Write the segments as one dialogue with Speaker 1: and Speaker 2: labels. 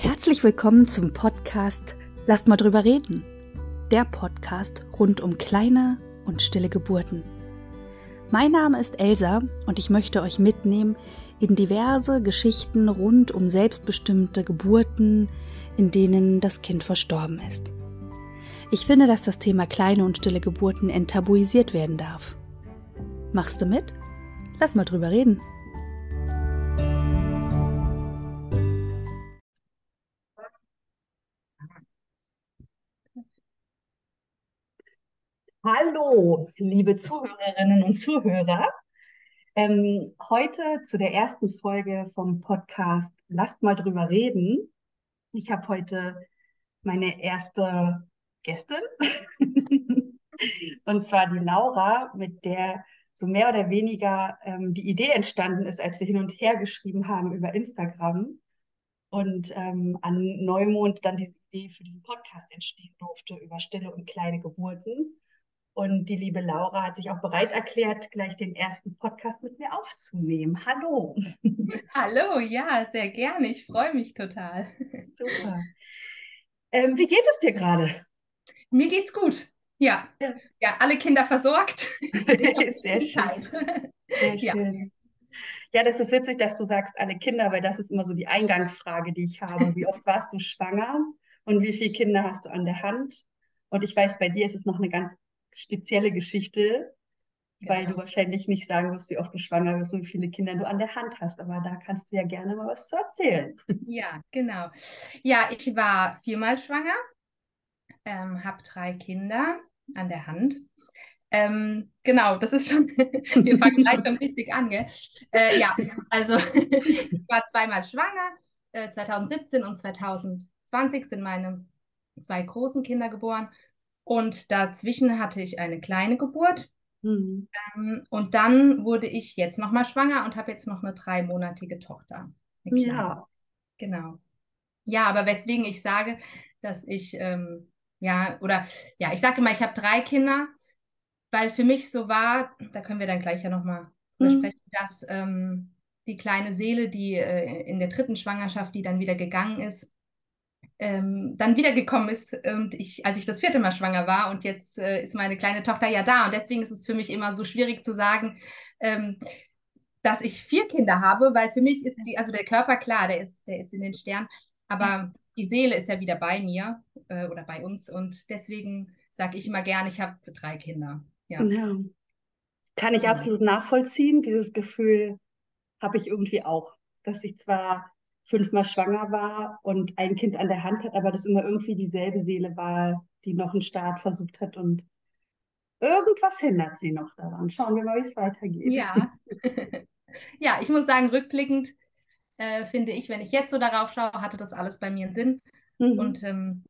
Speaker 1: Herzlich willkommen zum Podcast Lasst mal drüber reden. Der Podcast rund um kleine und stille Geburten. Mein Name ist Elsa und ich möchte euch mitnehmen in diverse Geschichten rund um selbstbestimmte Geburten, in denen das Kind verstorben ist. Ich finde, dass das Thema kleine und stille Geburten enttabuisiert werden darf. Machst du mit? Lass mal drüber reden.
Speaker 2: Hallo, liebe Zuhörerinnen und Zuhörer. Ähm, heute zu der ersten Folge vom Podcast Lasst mal drüber reden. Ich habe heute meine erste Gästin, und zwar die Laura, mit der so mehr oder weniger ähm, die Idee entstanden ist, als wir hin und her geschrieben haben über Instagram und ähm, an Neumond dann diese Idee für diesen Podcast entstehen durfte über stille und kleine Geburten. Und die liebe Laura hat sich auch bereit erklärt, gleich den ersten Podcast mit mir aufzunehmen. Hallo.
Speaker 3: Hallo, ja, sehr gerne. Ich freue mich total.
Speaker 2: Super. Ähm, wie geht es dir gerade?
Speaker 3: Mir geht's gut. Ja. ja, ja, alle Kinder versorgt.
Speaker 2: sehr schön. Sehr schön. Ja. ja, das ist witzig, dass du sagst, alle Kinder, weil das ist immer so die Eingangsfrage, die ich habe. Wie oft warst du schwanger und wie viele Kinder hast du an der Hand? Und ich weiß, bei dir ist es noch eine ganz spezielle Geschichte, genau. weil du wahrscheinlich nicht sagen wirst, wie oft du schwanger bist und wie viele Kinder du an der Hand hast. Aber da kannst du ja gerne mal was zu erzählen.
Speaker 3: Ja, genau. Ja, ich war viermal schwanger, ähm, habe drei Kinder an der Hand. Ähm, genau, das ist schon, wir fangen gleich schon richtig an, gell? Äh, ja, also ich war zweimal schwanger, äh, 2017 und 2020 sind meine zwei großen Kinder geboren und dazwischen hatte ich eine kleine Geburt. Mhm. Ähm, und dann wurde ich jetzt nochmal schwanger und habe jetzt noch eine dreimonatige Tochter. Ja. Genau. Ja, aber weswegen ich sage, dass ich, ähm, ja, oder ja, ich sage immer, ich habe drei Kinder, weil für mich so war, da können wir dann gleich ja nochmal mhm. sprechen, dass ähm, die kleine Seele, die äh, in der dritten Schwangerschaft, die dann wieder gegangen ist, ähm, dann wiedergekommen ist und ich, als ich das vierte Mal schwanger war und jetzt äh, ist meine kleine Tochter ja da und deswegen ist es für mich immer so schwierig zu sagen, ähm, dass ich vier Kinder habe, weil für mich ist die, also der Körper klar, der ist, der ist in den Sternen, aber die Seele ist ja wieder bei mir äh, oder bei uns und deswegen sage ich immer gern, ich habe drei Kinder. Ja. ja.
Speaker 2: Kann ich absolut nachvollziehen. Dieses Gefühl habe ich irgendwie auch, dass ich zwar fünfmal schwanger war und ein Kind an der Hand hat, aber das immer irgendwie dieselbe Seele war, die noch einen Start versucht hat und irgendwas hindert sie noch daran. Schauen wir mal, wie es weitergeht.
Speaker 3: Ja. ja, ich muss sagen, rückblickend äh, finde ich, wenn ich jetzt so darauf schaue, hatte das alles bei mir einen Sinn. Mhm. Und ähm,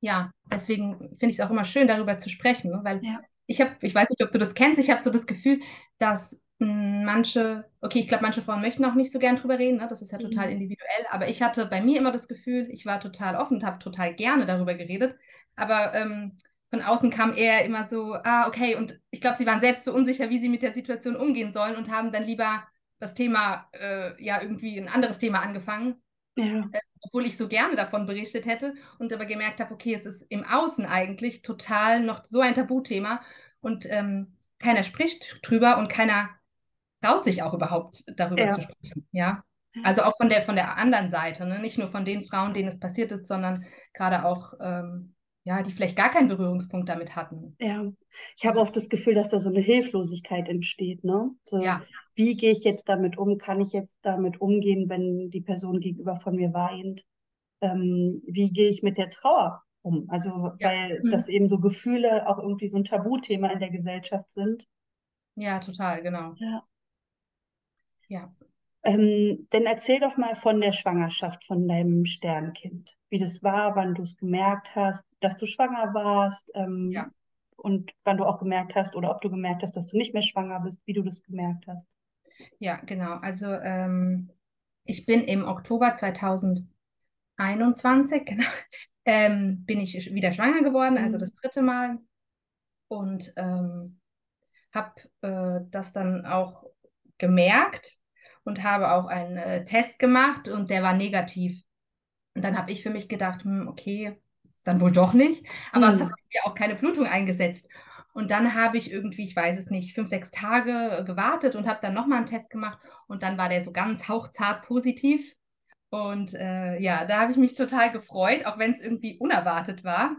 Speaker 3: ja, deswegen finde ich es auch immer schön, darüber zu sprechen, ne? weil ja. ich habe, ich weiß nicht, ob du das kennst, ich habe so das Gefühl, dass manche, okay, ich glaube, manche Frauen möchten auch nicht so gern drüber reden, ne? das ist ja total mhm. individuell, aber ich hatte bei mir immer das Gefühl, ich war total offen und habe total gerne darüber geredet, aber ähm, von außen kam eher immer so, ah, okay, und ich glaube, sie waren selbst so unsicher, wie sie mit der Situation umgehen sollen und haben dann lieber das Thema, äh, ja, irgendwie ein anderes Thema angefangen. Ja. Äh, obwohl ich so gerne davon berichtet hätte und aber gemerkt habe, okay, es ist im Außen eigentlich total noch so ein Tabuthema und ähm, keiner spricht drüber und keiner traut sich auch überhaupt darüber ja. zu sprechen. Ja. Also auch von der von der anderen Seite, ne? nicht nur von den Frauen, denen es passiert ist, sondern gerade auch ähm, ja, die vielleicht gar keinen Berührungspunkt damit hatten.
Speaker 2: Ja, ich habe oft das Gefühl, dass da so eine Hilflosigkeit entsteht. Ne? So, ja. Wie gehe ich jetzt damit um? Kann ich jetzt damit umgehen, wenn die Person gegenüber von mir weint? Ähm, wie gehe ich mit der Trauer um? Also, ja. weil mhm. das eben so Gefühle auch irgendwie so ein Tabuthema in der Gesellschaft sind.
Speaker 3: Ja, total, genau.
Speaker 2: Ja. Ja. Ähm, dann erzähl doch mal von der Schwangerschaft von deinem Sternkind. Wie das war, wann du es gemerkt hast, dass du schwanger warst. Ähm, ja. Und wann du auch gemerkt hast oder ob du gemerkt hast, dass du nicht mehr schwanger bist, wie du das gemerkt hast.
Speaker 3: Ja, genau. Also ähm, ich bin im Oktober 2021, genau, ähm, bin ich wieder schwanger geworden, also mhm. das dritte Mal. Und ähm, habe äh, das dann auch gemerkt und habe auch einen äh, Test gemacht und der war negativ. Und dann habe ich für mich gedacht, hm, okay, dann wohl doch nicht. Aber mhm. es hat mir auch keine Blutung eingesetzt. Und dann habe ich irgendwie, ich weiß es nicht, fünf, sechs Tage gewartet und habe dann nochmal einen Test gemacht. Und dann war der so ganz hauchzart positiv. Und äh, ja, da habe ich mich total gefreut, auch wenn es irgendwie unerwartet war.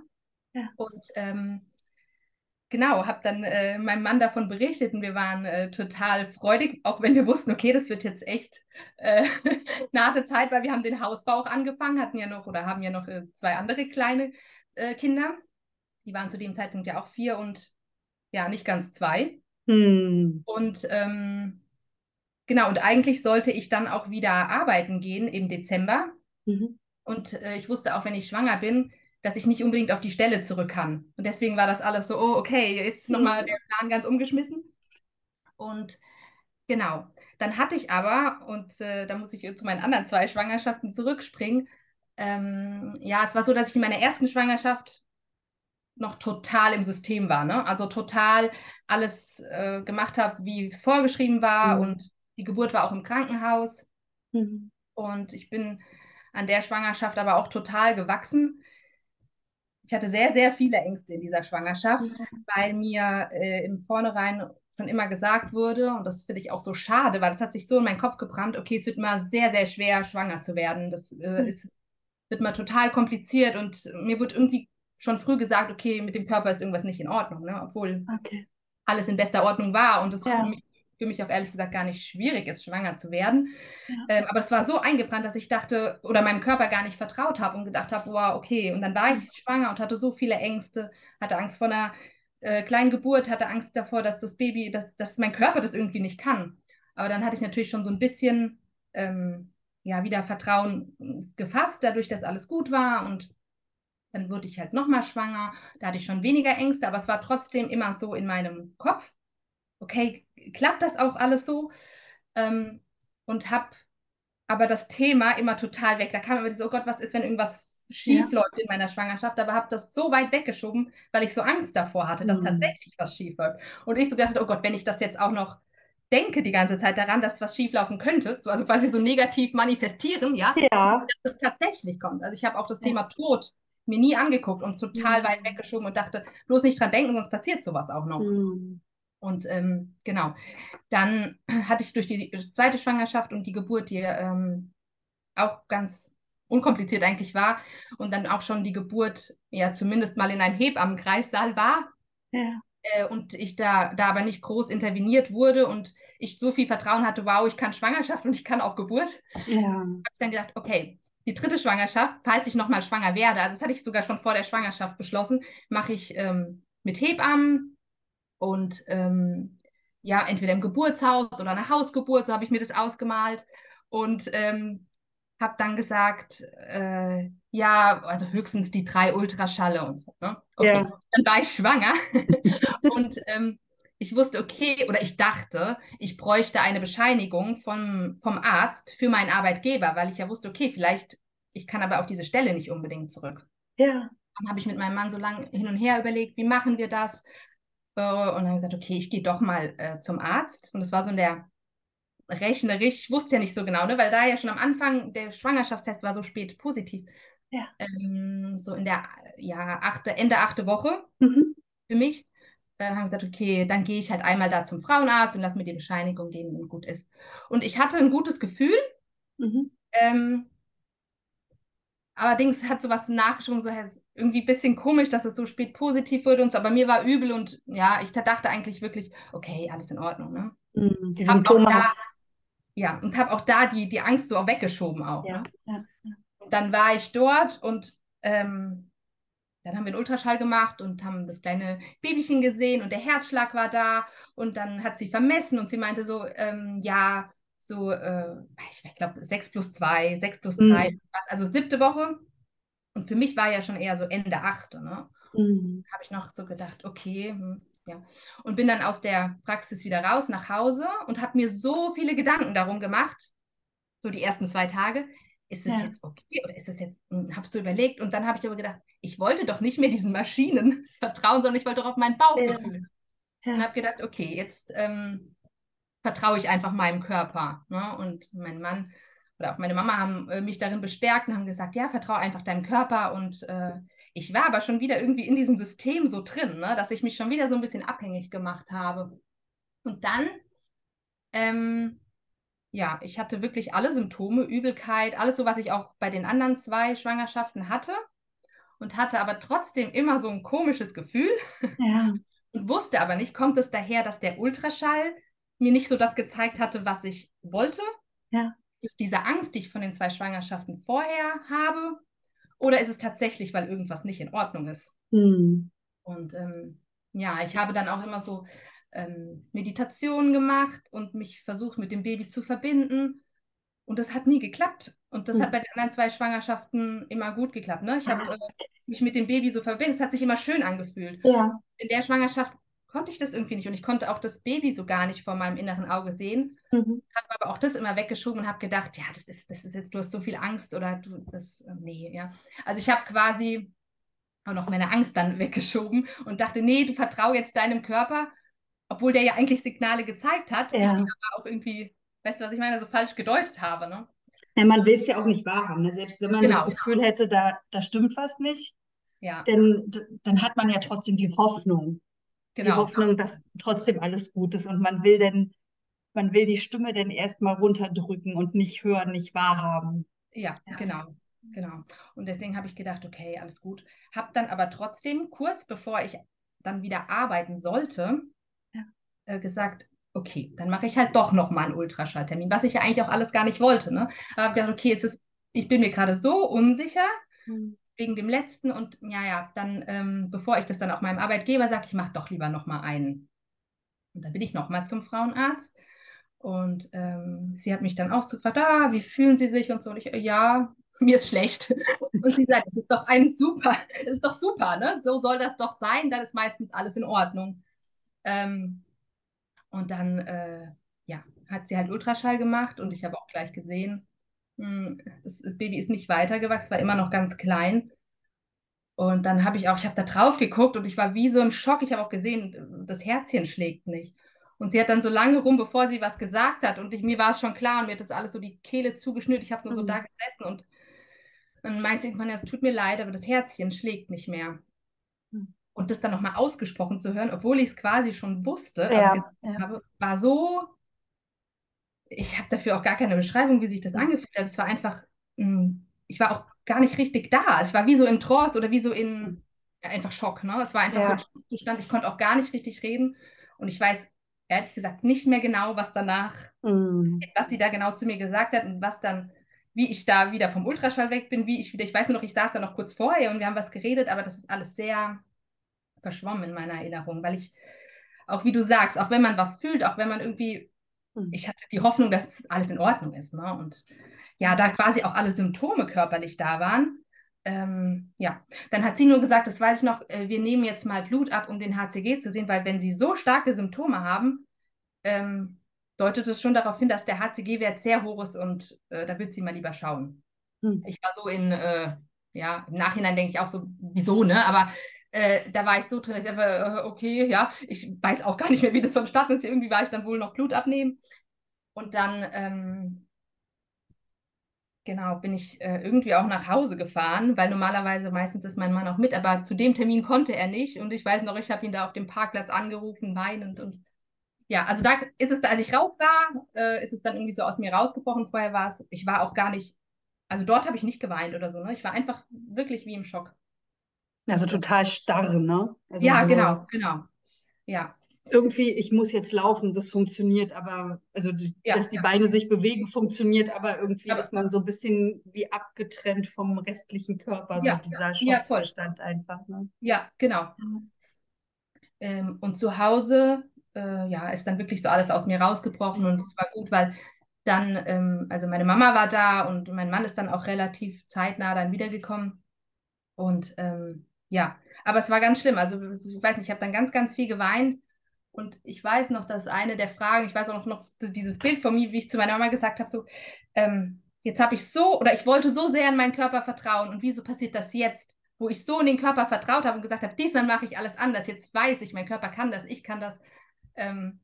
Speaker 3: Ja. Und ähm, genau, habe dann äh, meinem Mann davon berichtet und wir waren äh, total freudig, auch wenn wir wussten, okay, das wird jetzt echt äh, eine harte Zeit, weil wir haben den Hausbau auch angefangen, hatten ja noch oder haben ja noch äh, zwei andere kleine äh, Kinder. Die waren zu dem Zeitpunkt ja auch vier und ja, nicht ganz zwei. Hm. Und ähm, genau, und eigentlich sollte ich dann auch wieder arbeiten gehen im Dezember. Mhm. Und äh, ich wusste auch, wenn ich schwanger bin, dass ich nicht unbedingt auf die Stelle zurück kann. Und deswegen war das alles so, oh, okay, jetzt nochmal der Plan ganz umgeschmissen. Und genau, dann hatte ich aber, und äh, da muss ich zu meinen anderen zwei Schwangerschaften zurückspringen, ähm, ja, es war so, dass ich in meiner ersten Schwangerschaft noch total im System war, ne? Also total alles äh, gemacht habe, wie es vorgeschrieben war mhm. und die Geburt war auch im Krankenhaus. Mhm. Und ich bin an der Schwangerschaft aber auch total gewachsen ich hatte sehr, sehr viele Ängste in dieser Schwangerschaft, weil mir äh, im Vornherein schon immer gesagt wurde, und das finde ich auch so schade, weil das hat sich so in meinen Kopf gebrannt, okay, es wird mal sehr, sehr schwer, schwanger zu werden. Das äh, mhm. ist, wird mal total kompliziert und mir wird irgendwie schon früh gesagt, okay, mit dem Körper ist irgendwas nicht in Ordnung, ne? obwohl okay. alles in bester Ordnung war und es ja. für mich für mich auch ehrlich gesagt gar nicht schwierig ist, schwanger zu werden. Ja. Ähm, aber es war so eingebrannt, dass ich dachte oder meinem Körper gar nicht vertraut habe und gedacht habe, wow, okay. Und dann war ich schwanger und hatte so viele Ängste, hatte Angst vor einer äh, kleinen Geburt, hatte Angst davor, dass das Baby, dass, dass mein Körper das irgendwie nicht kann. Aber dann hatte ich natürlich schon so ein bisschen ähm, ja, wieder Vertrauen gefasst, dadurch, dass alles gut war und dann wurde ich halt nochmal schwanger. Da hatte ich schon weniger Ängste, aber es war trotzdem immer so in meinem Kopf okay, klappt das auch alles so? Ähm, und habe aber das Thema immer total weg. Da kam immer so, oh Gott, was ist, wenn irgendwas schief ja. läuft in meiner Schwangerschaft, aber habe das so weit weggeschoben, weil ich so Angst davor hatte, dass mhm. tatsächlich was schief läuft. Und ich so gedacht, oh Gott, wenn ich das jetzt auch noch denke die ganze Zeit daran, dass was schief laufen könnte, so, also quasi so negativ manifestieren, ja, ja. dass es tatsächlich kommt. Also ich habe auch das ja. Thema Tod mir nie angeguckt und total mhm. weit weggeschoben und dachte, bloß nicht dran denken, sonst passiert sowas auch noch. Mhm. Und ähm, genau, dann hatte ich durch die zweite Schwangerschaft und die Geburt, die ähm, auch ganz unkompliziert eigentlich war und dann auch schon die Geburt ja zumindest mal in einem Hebammenkreissaal war. Ja. Äh, und ich da, da aber nicht groß interveniert wurde und ich so viel Vertrauen hatte, wow, ich kann Schwangerschaft und ich kann auch Geburt. Ja. Habe ich dann gedacht, okay, die dritte Schwangerschaft, falls ich nochmal schwanger werde, also das hatte ich sogar schon vor der Schwangerschaft beschlossen, mache ich ähm, mit Hebammen, und ähm, ja, entweder im Geburtshaus oder eine Hausgeburt, so habe ich mir das ausgemalt. Und ähm, habe dann gesagt, äh, ja, also höchstens die drei Ultraschalle und so. Ne? Okay, ja. dann war ich schwanger. und ähm, ich wusste, okay, oder ich dachte, ich bräuchte eine Bescheinigung vom, vom Arzt für meinen Arbeitgeber, weil ich ja wusste, okay, vielleicht, ich kann aber auf diese Stelle nicht unbedingt zurück. Ja. Dann habe ich mit meinem Mann so lange hin und her überlegt, wie machen wir das? Äh, und dann gesagt, okay, ich gehe doch mal äh, zum Arzt. Und es war so in der rechnerisch, ich wusste ja nicht so genau, ne, weil da ja schon am Anfang der Schwangerschaftstest war so spät positiv. Ja. Ähm, so in der ja, achte, Ende achte Woche mhm. für mich. Dann haben wir gesagt, okay, dann gehe ich halt einmal da zum Frauenarzt und lass mir die Bescheinigung geben, wenn gut ist. Und ich hatte ein gutes Gefühl. Mhm. Ähm, Allerdings hat sowas nachgeschoben, so irgendwie ein bisschen komisch, dass es so spät positiv wurde und so, aber mir war übel und ja, ich dachte eigentlich wirklich, okay, alles in Ordnung. Ne? Mm, die Symptome. Da, ja, und habe auch da die, die Angst so auch weggeschoben auch. Ja, ne? ja, ja. Dann war ich dort und ähm, dann haben wir einen Ultraschall gemacht und haben das kleine Babychen gesehen und der Herzschlag war da und dann hat sie vermessen und sie meinte so, ähm, ja, so, äh, ich glaube, 6 plus 2, 6 plus 3, mhm. also siebte Woche. Und für mich war ja schon eher so Ende achte. Ne? Mhm. Habe ich noch so gedacht, okay, hm, ja. Und bin dann aus der Praxis wieder raus nach Hause und habe mir so viele Gedanken darum gemacht, so die ersten zwei Tage. Ist es ja. jetzt okay oder ist es jetzt, hm, habe so überlegt und dann habe ich aber gedacht, ich wollte doch nicht mehr diesen Maschinen vertrauen, sondern ich wollte doch auf mein Bauchgefühl. Ja. Und habe gedacht, okay, jetzt ähm, vertraue ich einfach meinem Körper. Ne? Und mein Mann oder auch meine Mama haben äh, mich darin bestärkt und haben gesagt, ja, vertraue einfach deinem Körper. Und äh, ich war aber schon wieder irgendwie in diesem System so drin, ne, dass ich mich schon wieder so ein bisschen abhängig gemacht habe. Und dann, ähm, ja, ich hatte wirklich alle Symptome, Übelkeit, alles so, was ich auch bei den anderen zwei Schwangerschaften hatte. Und hatte aber trotzdem immer so ein komisches Gefühl. Ja. Und wusste aber nicht, kommt es daher, dass der Ultraschall mir nicht so das gezeigt hatte, was ich wollte? Ja ist diese Angst, die ich von den zwei Schwangerschaften vorher habe? Oder ist es tatsächlich, weil irgendwas nicht in Ordnung ist? Mhm. Und ähm, ja, ich habe dann auch immer so ähm, Meditationen gemacht und mich versucht, mit dem Baby zu verbinden. Und das hat nie geklappt. Und das mhm. hat bei den anderen zwei Schwangerschaften immer gut geklappt. Ne? Ich habe ah. äh, mich mit dem Baby so verbunden. Es hat sich immer schön angefühlt. Ja. In der Schwangerschaft konnte ich das irgendwie nicht und ich konnte auch das Baby so gar nicht vor meinem inneren Auge sehen. Mhm. Habe aber auch das immer weggeschoben und habe gedacht, ja, das ist, das ist jetzt, du hast so viel Angst oder du, das, äh, nee, ja. Also ich habe quasi auch noch meine Angst dann weggeschoben und dachte, nee, du vertrau jetzt deinem Körper, obwohl der ja eigentlich Signale gezeigt hat, ja. ich die aber auch irgendwie, weißt du, was ich meine, so falsch gedeutet habe, ne?
Speaker 2: Ja, man will es ja auch nicht wahrhaben. Ne? Selbst wenn man genau. das Gefühl hätte, da, da stimmt was nicht, ja. dann, dann hat man ja trotzdem die Hoffnung genau. die Hoffnung, dass trotzdem alles gut ist und man will denn, man will die Stimme denn erstmal runterdrücken und nicht hören, nicht wahrhaben.
Speaker 3: Ja, ja. genau. Genau. Und deswegen habe ich gedacht, okay, alles gut. Habe dann aber trotzdem, kurz bevor ich dann wieder arbeiten sollte, ja. äh, gesagt, okay, dann mache ich halt doch nochmal einen Ultraschalltermin, was ich ja eigentlich auch alles gar nicht wollte. Ne? Aber habe gedacht, okay, es ist, ich bin mir gerade so unsicher, mhm wegen dem letzten und ja, ja, dann, ähm, bevor ich das dann auch meinem Arbeitgeber sage, ich mache doch lieber nochmal einen. Und dann bin ich nochmal zum Frauenarzt und ähm, sie hat mich dann auch so gefragt, ah, wie fühlen Sie sich und so. Und ich, ja, mir ist schlecht. Und sie sagt, es ist doch ein super, es ist doch super, ne? So soll das doch sein, dann ist meistens alles in Ordnung. Ähm, und dann, äh, ja, hat sie halt Ultraschall gemacht und ich habe auch gleich gesehen, das, das Baby ist nicht weitergewachsen, war immer noch ganz klein. Und dann habe ich auch, ich habe da drauf geguckt und ich war wie so im Schock. Ich habe auch gesehen, das Herzchen schlägt nicht. Und sie hat dann so lange rum, bevor sie was gesagt hat. Und ich, mir war es schon klar und mir hat das alles so die Kehle zugeschnürt. Ich habe nur mhm. so da gesessen und dann meint sie, man, es tut mir leid, aber das Herzchen schlägt nicht mehr. Mhm. Und das dann nochmal ausgesprochen zu hören, obwohl ich es quasi schon wusste, ja, ja. Habe, war so ich habe dafür auch gar keine Beschreibung, wie sich das angefühlt hat. Es war einfach, hm, ich war auch gar nicht richtig da. Es war wie so in Trance oder wie so in ja, einfach Schock. Ne? Es war einfach ja. so ein Zustand. Ich konnte auch gar nicht richtig reden. Und ich weiß ehrlich gesagt nicht mehr genau, was danach, mhm. was sie da genau zu mir gesagt hat und was dann, wie ich da wieder vom Ultraschall weg bin, wie ich wieder, ich weiß nur noch, ich saß da noch kurz vorher und wir haben was geredet, aber das ist alles sehr verschwommen in meiner Erinnerung, weil ich, auch wie du sagst, auch wenn man was fühlt, auch wenn man irgendwie. Ich hatte die Hoffnung, dass alles in Ordnung ist. Ne? Und ja, da quasi auch alle Symptome körperlich da waren, ähm, ja, dann hat sie nur gesagt, das weiß ich noch, äh, wir nehmen jetzt mal Blut ab, um den HCG zu sehen, weil wenn sie so starke Symptome haben, ähm, deutet es schon darauf hin, dass der HCG-Wert sehr hoch ist und äh, da wird sie mal lieber schauen. Hm. Ich war so in, äh, ja, im Nachhinein denke ich auch so, wieso, ne? Aber äh, da war ich so drin, dass ich einfach, äh, okay, ja, ich weiß auch gar nicht mehr, wie das vonstatten ist. Irgendwie war ich dann wohl noch Blut abnehmen. Und dann, ähm, genau, bin ich äh, irgendwie auch nach Hause gefahren, weil normalerweise meistens ist mein Mann auch mit, aber zu dem Termin konnte er nicht. Und ich weiß noch, ich habe ihn da auf dem Parkplatz angerufen, weinend. Und ja, also da ist es, als ich raus war, äh, ist es dann irgendwie so aus mir rausgebrochen. Vorher war es, ich war auch gar nicht, also dort habe ich nicht geweint oder so. Ne? Ich war einfach wirklich wie im Schock.
Speaker 2: Also total starr, ne? Also
Speaker 3: ja, so genau, genau. Ja.
Speaker 2: Irgendwie, ich muss jetzt laufen, das funktioniert, aber, also, ja, dass die ja. Beine sich bewegen, funktioniert, aber irgendwie aber, ist man so ein bisschen wie abgetrennt vom restlichen Körper, ja, so dieser Schockzustand einfach. Ne?
Speaker 3: Ja, genau. Ähm, und zu Hause, äh, ja, ist dann wirklich so alles aus mir rausgebrochen und es war gut, weil dann, ähm, also meine Mama war da und mein Mann ist dann auch relativ zeitnah dann wiedergekommen. Und ähm, ja, aber es war ganz schlimm. Also ich weiß nicht, ich habe dann ganz, ganz viel geweint. Und ich weiß noch, dass eine der Fragen, ich weiß auch noch, dieses Bild von mir, wie ich zu meiner Mama gesagt habe, so, ähm, jetzt habe ich so oder ich wollte so sehr in meinen Körper vertrauen und wieso passiert das jetzt, wo ich so in den Körper vertraut habe und gesagt habe, diesmal mache ich alles anders, jetzt weiß ich, mein Körper kann das, ich kann das. Ähm,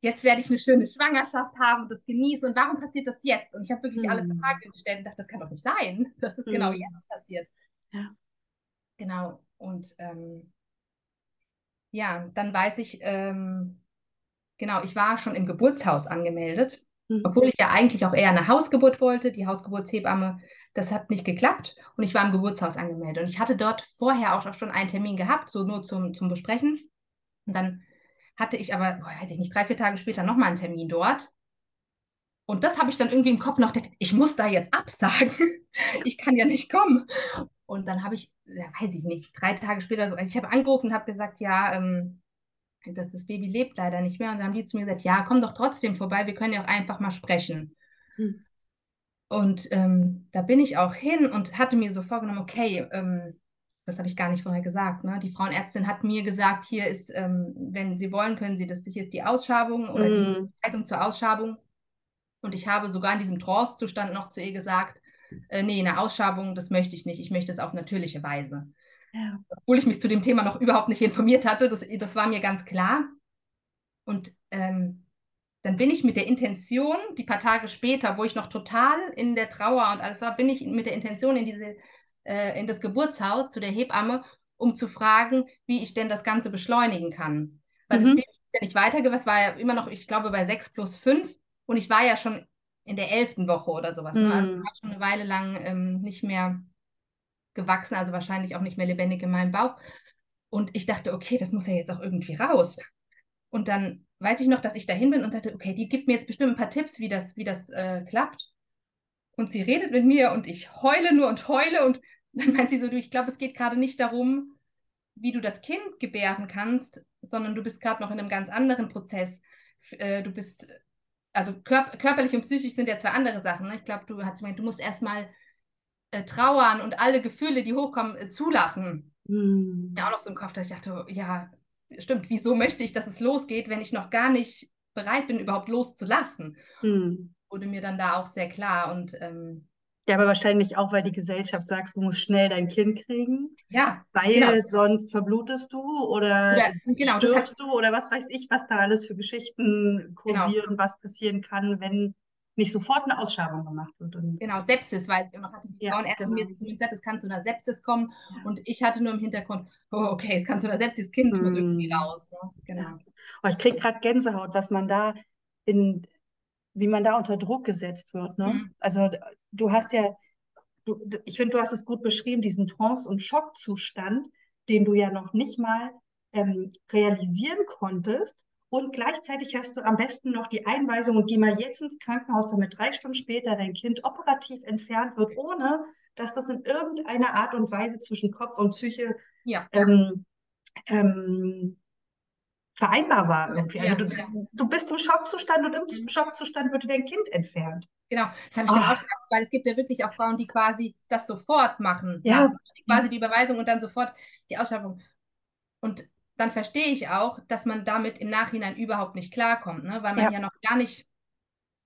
Speaker 3: jetzt werde ich eine schöne Schwangerschaft haben und das genießen. Und warum passiert das jetzt? Und ich habe wirklich mhm. alles in Frage gestellt und dachte, das kann doch nicht sein, dass es mhm. genau jetzt passiert. Ja. Genau. Und ähm, ja, dann weiß ich, ähm, genau, ich war schon im Geburtshaus angemeldet, mhm. obwohl ich ja eigentlich auch eher eine Hausgeburt wollte. Die Hausgeburtshebamme, das hat nicht geklappt und ich war im Geburtshaus angemeldet. Und ich hatte dort vorher auch schon einen Termin gehabt, so nur zum, zum Besprechen. Und dann hatte ich aber, oh, weiß ich nicht, drei, vier Tage später nochmal einen Termin dort. Und das habe ich dann irgendwie im Kopf noch, ich muss da jetzt absagen. ich kann ja nicht kommen. Und dann habe ich, ja, weiß ich nicht, drei Tage später, so, also ich habe angerufen und habe gesagt, ja, ähm, dass das Baby lebt leider nicht mehr. Und dann haben die zu mir gesagt, ja, komm doch trotzdem vorbei, wir können ja auch einfach mal sprechen. Hm. Und ähm, da bin ich auch hin und hatte mir so vorgenommen, okay, ähm, das habe ich gar nicht vorher gesagt. Ne? Die Frauenärztin hat mir gesagt, hier ist, ähm, wenn Sie wollen, können Sie das, hier ist die Ausschabung oder mm. die Weisung zur Ausschabung. Und ich habe sogar in diesem Trance-Zustand noch zu ihr gesagt, äh, nee, eine Ausschabung, das möchte ich nicht. Ich möchte es auf natürliche Weise. Ja. Obwohl ich mich zu dem Thema noch überhaupt nicht informiert hatte, das, das war mir ganz klar. Und ähm, dann bin ich mit der Intention, die paar Tage später, wo ich noch total in der Trauer und alles war, bin ich mit der Intention in diese äh, in das Geburtshaus zu der Hebamme, um zu fragen, wie ich denn das Ganze beschleunigen kann. Weil mhm. das Baby ist ja nicht weitergewachsen, es war ja immer noch, ich glaube, bei 6 plus 5 und ich war ja schon in der elften Woche oder sowas. Mhm. Ne? Also mhm. war schon eine Weile lang ähm, nicht mehr gewachsen, also wahrscheinlich auch nicht mehr lebendig in meinem Bauch. Und ich dachte, okay, das muss ja jetzt auch irgendwie raus. Und dann weiß ich noch, dass ich dahin bin und dachte, okay, die gibt mir jetzt bestimmt ein paar Tipps, wie das, wie das äh, klappt. Und sie redet mit mir und ich heule nur und heule und dann meint sie so, du, ich glaube, es geht gerade nicht darum, wie du das Kind gebären kannst, sondern du bist gerade noch in einem ganz anderen Prozess. Äh, du bist, also körp körperlich und psychisch sind ja zwei andere Sachen. Ne? Ich glaube, du hast gemeint, du musst erstmal äh, trauern und alle Gefühle, die hochkommen, äh, zulassen. Mhm. Ja, auch noch so im Kopf, dass ich dachte, ja, stimmt, wieso möchte ich, dass es losgeht, wenn ich noch gar nicht bereit bin, überhaupt loszulassen? Mhm wurde mir dann da auch sehr klar. Und ähm,
Speaker 2: ja, aber wahrscheinlich auch, weil die Gesellschaft sagt, du musst schnell dein Kind kriegen.
Speaker 3: Ja.
Speaker 2: Weil genau. sonst verblutest du oder, oder genau, stirbst hat, du oder was weiß ich, was da alles für Geschichten kursieren, genau. was passieren kann, wenn nicht sofort eine Ausschabung gemacht wird. Und
Speaker 3: genau, Sepsis, weil ich noch hatte die ja, Frauenärztin genau. mir gesagt, es kann zu einer Sepsis kommen. Ja. Und ich hatte nur im Hintergrund, oh, okay, es kann zu einer Sepsis, Kind hm. muss irgendwie raus. Ne? Genau. Ja.
Speaker 2: Oh, ich kriege gerade Gänsehaut, was man da in wie man da unter Druck gesetzt wird. Ne? Mhm. Also du hast ja, du, ich finde, du hast es gut beschrieben, diesen Trance- und Schockzustand, den du ja noch nicht mal ähm, realisieren konntest. Und gleichzeitig hast du am besten noch die Einweisung und geh mal jetzt ins Krankenhaus, damit drei Stunden später dein Kind operativ entfernt wird, ohne dass das in irgendeiner Art und Weise zwischen Kopf und Psyche ja. ähm, ähm, vereinbar war irgendwie. Also du, du bist im Schockzustand und im mhm. Schockzustand wird dein Kind entfernt.
Speaker 3: Genau, das habe ich oh. dann auch gedacht, weil es gibt ja wirklich auch Frauen, die quasi das sofort machen. Ja. Lassen. Quasi die Überweisung und dann sofort die Ausschreibung. Und dann verstehe ich auch, dass man damit im Nachhinein überhaupt nicht klarkommt, ne? weil man ja, ja noch gar nicht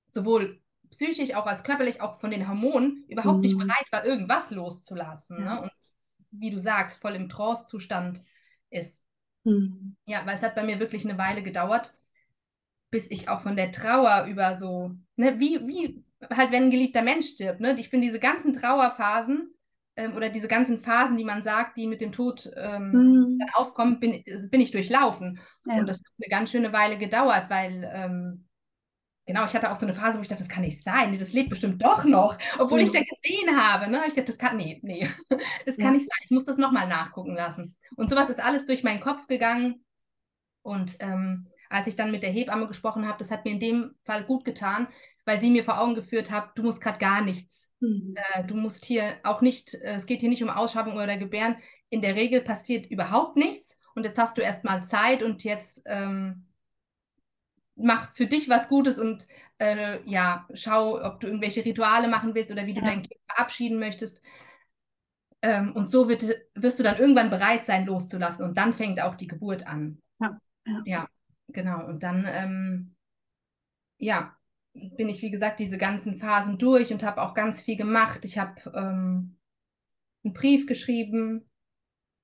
Speaker 3: sowohl psychisch, auch als körperlich, auch von den Hormonen überhaupt mhm. nicht bereit war, irgendwas loszulassen. Ne? Ja. Ne? Und wie du sagst, voll im Trance-Zustand ist. Mhm. Ja, weil es hat bei mir wirklich eine Weile gedauert, bis ich auch von der Trauer über so, ne, wie, wie halt, wenn ein geliebter Mensch stirbt, ne? Ich bin diese ganzen Trauerphasen ähm, oder diese ganzen Phasen, die man sagt, die mit dem Tod ähm, mhm. dann aufkommen, bin, bin ich durchlaufen. Ja. Und das hat eine ganz schöne Weile gedauert, weil ähm, Genau, ich hatte auch so eine Phase, wo ich dachte, das kann nicht sein. Nee, das lebt bestimmt doch noch, obwohl mhm. ich es ja gesehen habe. Ne? Ich dachte, das kann, nee, nee, das kann ja. nicht sein. Ich muss das nochmal nachgucken lassen. Und sowas ist alles durch meinen Kopf gegangen. Und ähm, als ich dann mit der Hebamme gesprochen habe, das hat mir in dem Fall gut getan, weil sie mir vor Augen geführt hat, du musst gerade gar nichts. Mhm. Äh, du musst hier auch nicht, äh, es geht hier nicht um Ausschabung oder Gebären. In der Regel passiert überhaupt nichts. Und jetzt hast du erstmal Zeit und jetzt ähm, mach für dich was Gutes und äh, ja, schau, ob du irgendwelche Rituale machen willst oder wie du ja. dein Kind verabschieden möchtest. Ähm, und so wird, wirst du dann irgendwann bereit sein, loszulassen. Und dann fängt auch die Geburt an. Ja, ja. ja genau. Und dann, ähm, ja, bin ich, wie gesagt, diese ganzen Phasen durch und habe auch ganz viel gemacht. Ich habe ähm, einen Brief geschrieben,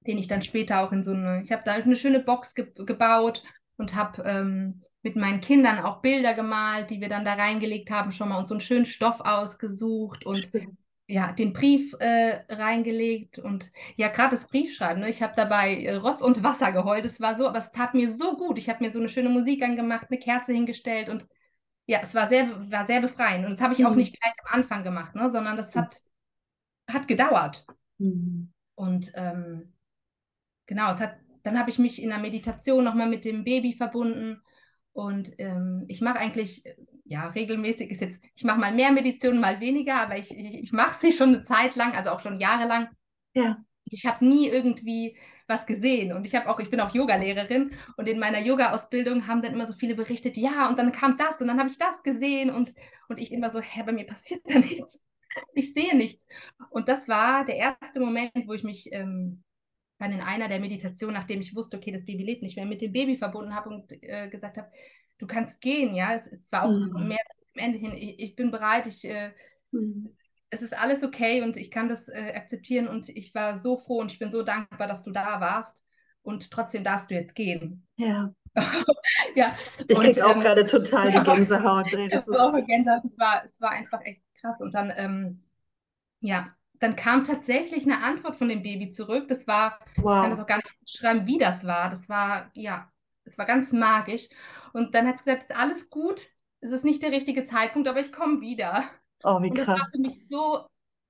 Speaker 3: den ich dann später auch in so eine, ich habe da eine schöne Box ge gebaut und habe ähm, mit meinen Kindern auch Bilder gemalt, die wir dann da reingelegt haben, schon mal und so einen schönen Stoff ausgesucht und ja, den Brief äh, reingelegt und ja, gerade das Briefschreiben, ne? ich habe dabei äh, Rotz und Wasser geheult, es war so, aber es tat mir so gut. Ich habe mir so eine schöne Musik angemacht, eine Kerze hingestellt und ja, es war sehr, war sehr befreiend. Und das habe ich mhm. auch nicht gleich am Anfang gemacht, ne? sondern das hat, hat gedauert. Mhm. Und ähm, genau, es hat, dann habe ich mich in der Meditation nochmal mit dem Baby verbunden. Und ähm, ich mache eigentlich, ja, regelmäßig ist jetzt, ich mache mal mehr Meditation, mal weniger, aber ich, ich, ich mache sie schon eine Zeit lang, also auch schon jahrelang. Ja. Ich habe nie irgendwie was gesehen. Und ich habe auch, ich bin auch Yogalehrerin und in meiner Yoga-Ausbildung haben dann immer so viele berichtet, ja, und dann kam das und dann habe ich das gesehen und, und ich immer so, hä, bei mir passiert da nichts. Ich sehe nichts. Und das war der erste Moment, wo ich mich ähm, dann in einer der Meditationen, nachdem ich wusste, okay, das Baby lebt nicht mehr, mit dem Baby verbunden habe und äh, gesagt habe, du kannst gehen, ja. Es, es war auch mhm. mehr am Ende hin, ich, ich bin bereit, ich äh, mhm es ist alles okay und ich kann das äh, akzeptieren und ich war so froh und ich bin so dankbar, dass du da warst und trotzdem darfst du jetzt gehen.
Speaker 2: Ja. ja. Ich kriege auch ähm, gerade total die Gänsehaut.
Speaker 3: Ey, das ist auch Gänsehaut. Es war, es war einfach echt krass. Und dann, ähm, ja, dann kam tatsächlich eine Antwort von dem Baby zurück. Das war, wow. ich kann das auch gar nicht beschreiben, wie das war. Das war, ja, es war ganz magisch. Und dann hat es gesagt, es ist alles gut, es ist nicht der richtige Zeitpunkt, aber ich komme wieder.
Speaker 2: Oh, wie
Speaker 3: und
Speaker 2: krass.
Speaker 3: das war für mich so,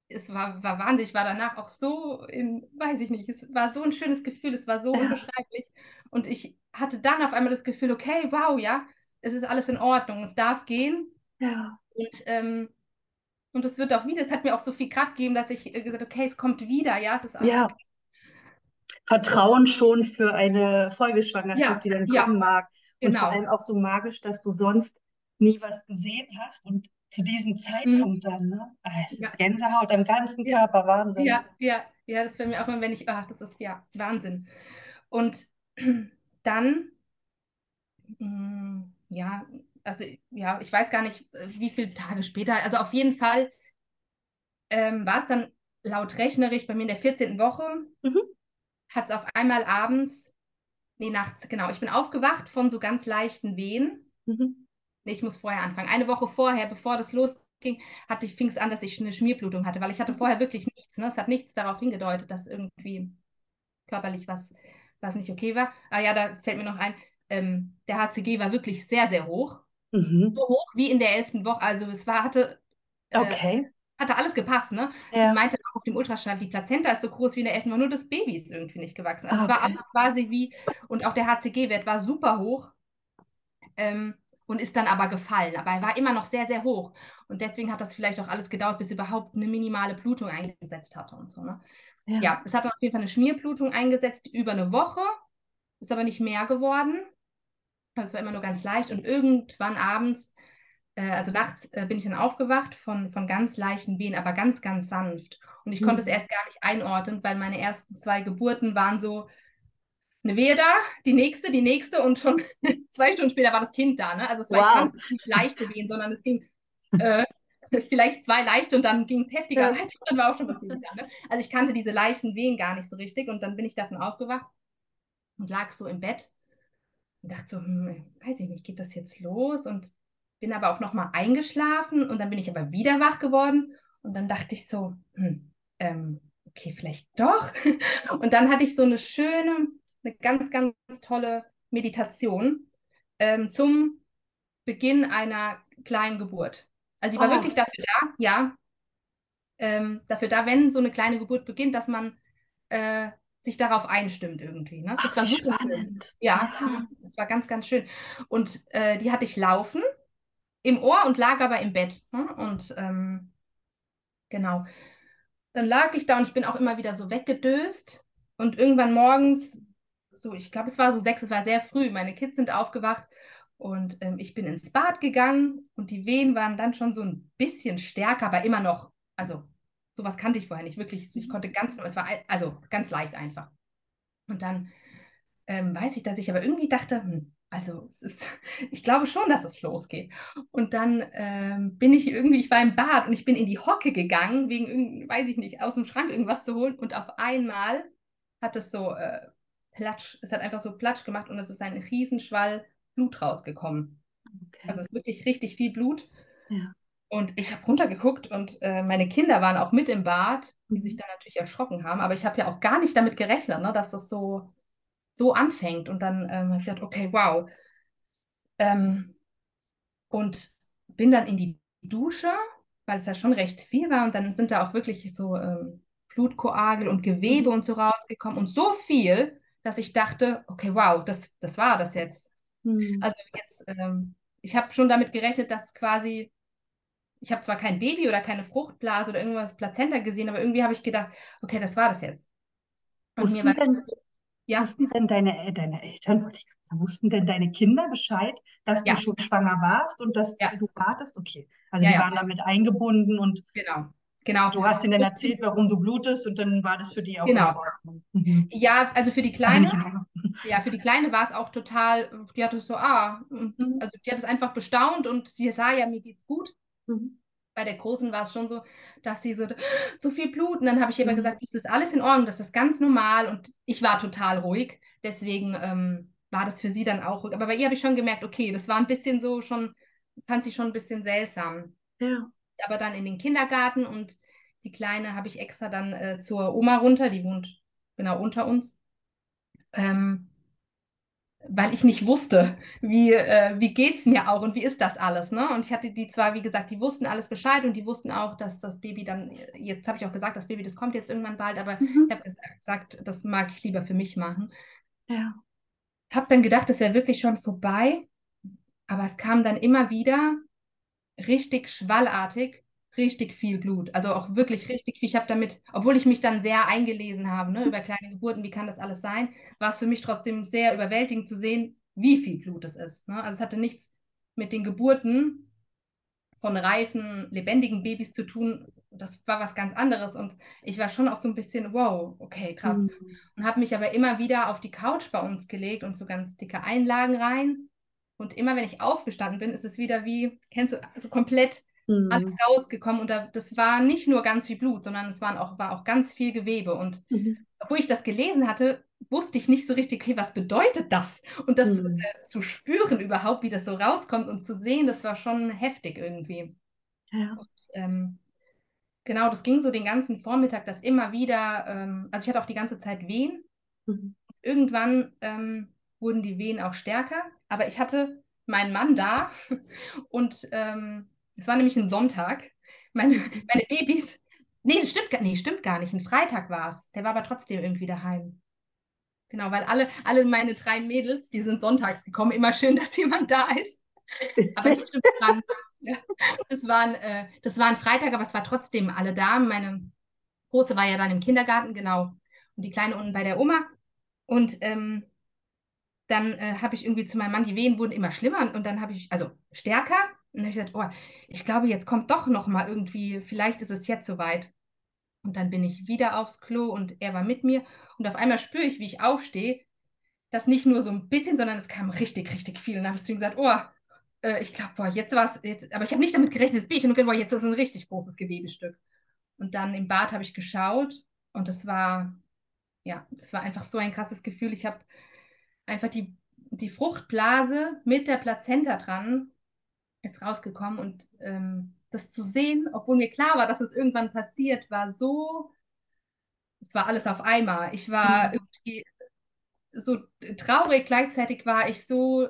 Speaker 3: es war, war Wahnsinn, ich war danach auch so in, weiß ich nicht, es war so ein schönes Gefühl, es war so ja. unbeschreiblich. Und ich hatte dann auf einmal das Gefühl, okay, wow, ja, es ist alles in Ordnung, es darf gehen.
Speaker 2: Ja.
Speaker 3: Und, ähm, und es wird auch wieder, es hat mir auch so viel Kraft gegeben, dass ich äh, gesagt habe, okay, es kommt wieder, ja, es ist alles
Speaker 2: ja. Vertrauen schon für eine Folgeschwangerschaft, ja. die dann kommen mag. Und
Speaker 3: genau.
Speaker 2: vor allem auch so magisch, dass du sonst nie was gesehen hast und zu diesem Zeitpunkt mhm. dann, ne? Ah, es ja. ist Gänsehaut am ganzen Körper, Wahnsinn.
Speaker 3: Ja, ja, ja, das wäre mir auch immer, wenn ich, ach, das ist ja Wahnsinn. Und dann, mh, mm, ja, also ja, ich weiß gar nicht, wie viele Tage später, also auf jeden Fall ähm, war es dann laut rechnerisch bei mir in der 14. Woche, mhm. hat es auf einmal abends, nee, nachts, genau, ich bin aufgewacht von so ganz leichten Wehen. Mhm nee, ich muss vorher anfangen. Eine Woche vorher, bevor das losging, hatte ich, fing es an, dass ich eine Schmierblutung hatte, weil ich hatte vorher wirklich nichts. Ne? Es hat nichts darauf hingedeutet, dass irgendwie körperlich was, was nicht okay war. Ah ja, da fällt mir noch ein, ähm, der HCG war wirklich sehr, sehr hoch. Mhm. So hoch wie in der elften Woche. Also es war, hatte.
Speaker 2: Äh, okay.
Speaker 3: Hatte alles gepasst, ne? Ja. Sie meinte auch auf dem Ultraschall, die Plazenta ist so groß wie in der Woche, nur das Baby ist irgendwie nicht gewachsen. Also okay. es war alles quasi wie, und auch der HCG-Wert war super hoch. Ähm, und ist dann aber gefallen. Aber er war immer noch sehr, sehr hoch. Und deswegen hat das vielleicht auch alles gedauert, bis überhaupt eine minimale Blutung eingesetzt hatte und so. Ne? Ja. ja, es hat auf jeden Fall eine Schmierblutung eingesetzt über eine Woche, ist aber nicht mehr geworden. Es war immer nur ganz leicht. Und irgendwann abends, also nachts, äh, bin ich dann aufgewacht von, von ganz leichten Wehen, aber ganz, ganz sanft. Und ich mhm. konnte es erst gar nicht einordnen, weil meine ersten zwei Geburten waren so, eine Wehe da, die nächste, die nächste und schon zwei Stunden später war das Kind da. Ne? Also es war wow. nicht leichte Wehen, sondern es ging äh, vielleicht zwei leichte und dann ging es heftiger ja. weiter und dann war auch schon was Kind da. Ne? Also ich kannte diese leichten Wehen gar nicht so richtig und dann bin ich davon aufgewacht und lag so im Bett und dachte so, hm, weiß ich nicht, geht das jetzt los? Und bin aber auch nochmal eingeschlafen und dann bin ich aber wieder wach geworden und dann dachte ich so, hm, ähm, okay, vielleicht doch. Und dann hatte ich so eine schöne eine ganz, ganz tolle Meditation ähm, zum Beginn einer kleinen Geburt. Also ich war oh. wirklich dafür da, ja, ähm, dafür da, wenn so eine kleine Geburt beginnt, dass man äh, sich darauf einstimmt irgendwie. Ne?
Speaker 2: Das Ach, war super spannend.
Speaker 3: Ja, ja, das war ganz, ganz schön. Und äh, die hatte ich laufen im Ohr und lag aber im Bett. Ne? Und ähm, genau. Dann lag ich da und ich bin auch immer wieder so weggedöst. Und irgendwann morgens so, ich glaube, es war so sechs, es war sehr früh. Meine Kids sind aufgewacht und ähm, ich bin ins Bad gegangen und die Wehen waren dann schon so ein bisschen stärker, aber immer noch, also sowas kannte ich vorher nicht wirklich. Ich konnte ganz, es war also ganz leicht einfach. Und dann ähm, weiß ich, dass ich aber irgendwie dachte, hm, also ist, ich glaube schon, dass es losgeht. Und dann ähm, bin ich irgendwie, ich war im Bad und ich bin in die Hocke gegangen, wegen, weiß ich nicht, aus dem Schrank irgendwas zu holen. Und auf einmal hat es so äh, platsch, es hat einfach so platsch gemacht und es ist ein Riesenschwall Blut rausgekommen. Okay. Also es ist wirklich richtig viel Blut. Ja. Und ich habe runtergeguckt und äh, meine Kinder waren auch mit im Bad, die sich mhm. dann natürlich erschrocken haben. Aber ich habe ja auch gar nicht damit gerechnet, ne, dass das so, so anfängt. Und dann ähm, habe ich gedacht, okay, wow. Ähm, und bin dann in die Dusche, weil es ja schon recht viel war. Und dann sind da auch wirklich so ähm, Blutkoagel und Gewebe mhm. und so rausgekommen. Und so viel, dass ich dachte, okay, wow, das, das war das jetzt. Mhm. Also jetzt, ähm, ich habe schon damit gerechnet, dass quasi ich habe zwar kein Baby oder keine Fruchtblase oder irgendwas Plazenta gesehen, aber irgendwie habe ich gedacht, okay, das war das jetzt.
Speaker 2: Und wussten, mir war, denn, ja. wussten denn deine, deine Eltern, wollte ich sagen, wussten denn deine Kinder Bescheid, dass ja. du schon schwanger warst und dass ja. du wartest? Okay. Also die waren damit eingebunden und
Speaker 3: genau. Genau.
Speaker 2: Du hast ihnen dann erzählt, warum du blutest und dann war das für die auch
Speaker 3: genau. in Ordnung. Mhm. Ja, also für die Kleine. Also ja, für die Kleine war es auch total, die hatte so, ah, mhm. also die hat es einfach bestaunt und sie sah ja, mir geht's gut. Mhm. Bei der Großen war es schon so, dass sie so, so viel Blut. Und dann habe ich immer mhm. gesagt, das ist alles in Ordnung, das ist ganz normal. Und ich war total ruhig. Deswegen ähm, war das für sie dann auch ruhig. Aber bei ihr habe ich schon gemerkt, okay, das war ein bisschen so schon, fand sie schon ein bisschen seltsam. Ja. Aber dann in den Kindergarten und die Kleine habe ich extra dann äh, zur Oma runter, die wohnt genau unter uns. Ähm, weil ich nicht wusste, wie, äh, wie geht es mir auch und wie ist das alles. Ne? Und ich hatte die zwar, wie gesagt, die wussten alles Bescheid und die wussten auch, dass das Baby dann, jetzt habe ich auch gesagt, das Baby, das kommt jetzt irgendwann bald, aber mhm. ich habe gesagt, das mag ich lieber für mich machen. Ja. Habe dann gedacht, das wäre wirklich schon vorbei, aber es kam dann immer wieder richtig schwallartig richtig viel Blut. Also auch wirklich richtig viel. Ich habe damit, obwohl ich mich dann sehr eingelesen habe ne, über kleine Geburten, wie kann das alles sein, war es für mich trotzdem sehr überwältigend zu sehen, wie viel Blut es ist. Ne? Also es hatte nichts mit den Geburten von reifen, lebendigen Babys zu tun. Das war was ganz anderes. Und ich war schon auch so ein bisschen, wow, okay, krass. Mhm. Und habe mich aber immer wieder auf die Couch bei uns gelegt und so ganz dicke Einlagen rein. Und immer wenn ich aufgestanden bin, ist es wieder wie, kennst du, also komplett mhm. alles rausgekommen. Und da, das war nicht nur ganz viel Blut, sondern es waren auch, war auch ganz viel Gewebe. Und mhm. obwohl ich das gelesen hatte, wusste ich nicht so richtig, okay, was bedeutet das? Und das mhm. äh, zu spüren überhaupt, wie das so rauskommt und zu sehen, das war schon heftig irgendwie. Ja. Und, ähm, genau, das ging so den ganzen Vormittag, dass immer wieder, ähm, also ich hatte auch die ganze Zeit Wehen. Mhm. Irgendwann ähm, wurden die Wehen auch stärker, aber ich hatte meinen Mann da und ähm, es war nämlich ein Sonntag. Meine, meine Babys. Nee, das stimmt, nee, stimmt gar nicht. Ein Freitag war es. Der war aber trotzdem irgendwie daheim. Genau, weil alle, alle meine drei Mädels, die sind sonntags gekommen. Immer schön, dass jemand da ist. Aber das stimmt, war, das, war ein, äh, das war ein Freitag, aber es war trotzdem alle da. Meine Große war ja dann im Kindergarten, genau. Und die Kleine unten bei der Oma. Und ähm, dann äh, habe ich irgendwie zu meinem Mann, die Wehen wurden immer schlimmer und dann habe ich, also stärker, und dann habe ich gesagt, oh, ich glaube, jetzt kommt doch noch mal irgendwie, vielleicht ist es jetzt soweit. Und dann bin ich wieder aufs Klo und er war mit mir. Und auf einmal spüre ich, wie ich aufstehe, das nicht nur so ein bisschen, sondern es kam richtig, richtig viel. Und dann habe ich zu ihm gesagt, oh, äh, ich glaube, jetzt war es, aber ich habe nicht damit gerechnet, das Bierchen, und boah, jetzt ist es ein richtig großes Gewebestück. Und dann im Bad habe ich geschaut und das war, ja, das war einfach so ein krasses Gefühl. Ich habe einfach die, die Fruchtblase mit der Plazenta dran ist rausgekommen und ähm, das zu sehen, obwohl mir klar war, dass es irgendwann passiert, war so, es war alles auf einmal. Ich war mhm. irgendwie so traurig, gleichzeitig war ich so,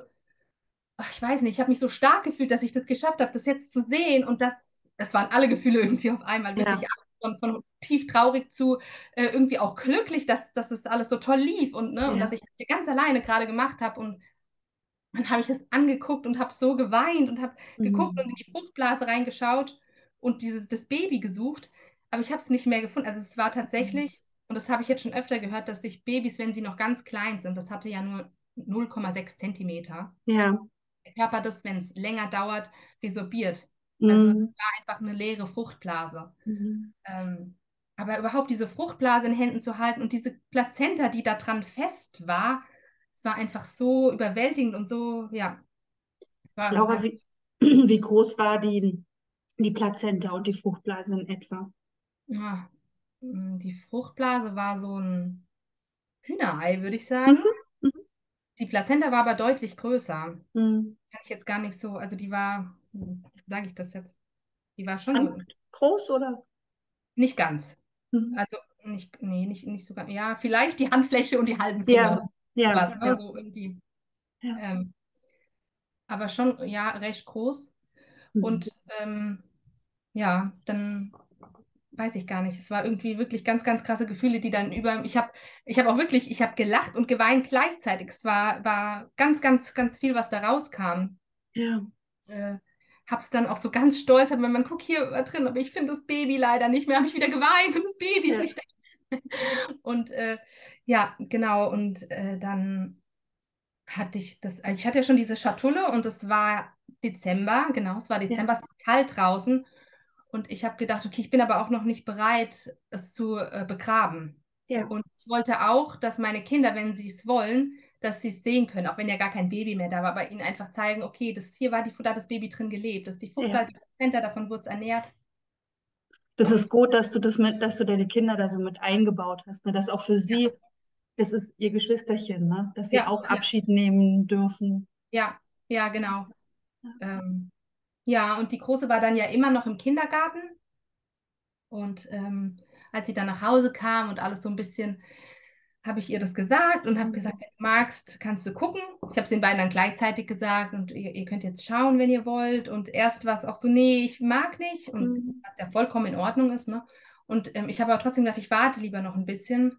Speaker 3: ach, ich weiß nicht, ich habe mich so stark gefühlt, dass ich das geschafft habe, das jetzt zu sehen und das, das waren alle Gefühle irgendwie auf einmal, wirklich ja. von, von, tief traurig zu äh, irgendwie auch glücklich, dass, dass es alles so toll lief und, ne, ja. und dass ich das hier ganz alleine gerade gemacht habe und dann habe ich es angeguckt und habe so geweint und habe mhm. geguckt und in die Fruchtblase reingeschaut und diese, das Baby gesucht, aber ich habe es nicht mehr gefunden. Also es war tatsächlich, mhm. und das habe ich jetzt schon öfter gehört, dass sich Babys, wenn sie noch ganz klein sind, das hatte ja nur 0,6 Zentimeter, ja. der Körper das, wenn es länger dauert, resorbiert. Also mhm. Also es war einfach eine leere Fruchtblase. Mhm. Ähm, aber überhaupt diese Fruchtblase in Händen zu halten und diese Plazenta, die da dran fest war, es war einfach so überwältigend und so, ja.
Speaker 2: Laura, wie, wie groß war die, die Plazenta und die Fruchtblase in etwa?
Speaker 3: Ja, hm, die Fruchtblase war so ein Hühnerei, würde ich sagen. Mhm. Mhm. Die Plazenta war aber deutlich größer.
Speaker 2: Mhm.
Speaker 3: Kann ich jetzt gar nicht so, also die war, wie sage ich das jetzt? Die war schon so,
Speaker 2: groß oder?
Speaker 3: nicht ganz.
Speaker 2: Mhm.
Speaker 3: Also nicht, nee, nicht, nicht so ganz. Ja, vielleicht die Handfläche und die halben Finger.
Speaker 2: Ja.
Speaker 3: Was, ne?
Speaker 2: ja.
Speaker 3: So irgendwie.
Speaker 2: Ja.
Speaker 3: Ähm, aber schon, ja, recht groß.
Speaker 2: Mhm.
Speaker 3: Und ähm, ja, dann weiß ich gar nicht. Es war irgendwie wirklich ganz, ganz krasse Gefühle, die dann über. Ich habe ich hab auch wirklich, ich habe gelacht und geweint gleichzeitig. Es war, war ganz, ganz, ganz viel, was da rauskam.
Speaker 2: ja.
Speaker 3: Äh, hab's dann auch so ganz stolz, aber man guckt hier drin, aber ich finde das Baby leider nicht mehr. Habe ich wieder geweint und das Baby ist
Speaker 2: Ja.
Speaker 3: nicht da. Und äh, ja, genau. Und äh, dann hatte ich das, also ich hatte ja schon diese Schatulle und es war Dezember, genau, es war Dezember, es war kalt draußen. Und ich habe gedacht, okay, ich bin aber auch noch nicht bereit, es zu äh, begraben.
Speaker 2: Ja.
Speaker 3: Und ich wollte auch, dass meine Kinder, wenn sie es wollen, dass sie es sehen können, auch wenn ja gar kein Baby mehr da war, aber ihnen einfach zeigen, okay, das hier war die, da hat das Baby drin gelebt, das ist die Frucht,
Speaker 2: Ja.
Speaker 3: die Plazenta, davon wurde es ernährt.
Speaker 2: Das ist gut, dass du das mit, dass du deine Kinder da so mit eingebaut hast, ne? Dass auch für sie, das ist ihr Geschwisterchen, ne? Dass sie
Speaker 3: Ja,
Speaker 2: auch
Speaker 3: ja.
Speaker 2: Abschied nehmen dürfen.
Speaker 3: Ja, ja, genau. Ähm, ja, und die Große war dann ja immer noch im Kindergarten. Und ähm, als sie dann nach Hause kam und alles so ein bisschen, habe ich ihr das gesagt und habe gesagt, wenn du magst, kannst du gucken. Ich habe es den beiden dann gleichzeitig gesagt und ihr, ihr könnt jetzt schauen, wenn ihr wollt. Und erst war es auch so, nee, ich mag nicht. Und
Speaker 2: Mhm.
Speaker 3: was ja vollkommen in Ordnung ist, ne? Und ähm, ich habe aber trotzdem gedacht, ich warte lieber noch ein bisschen,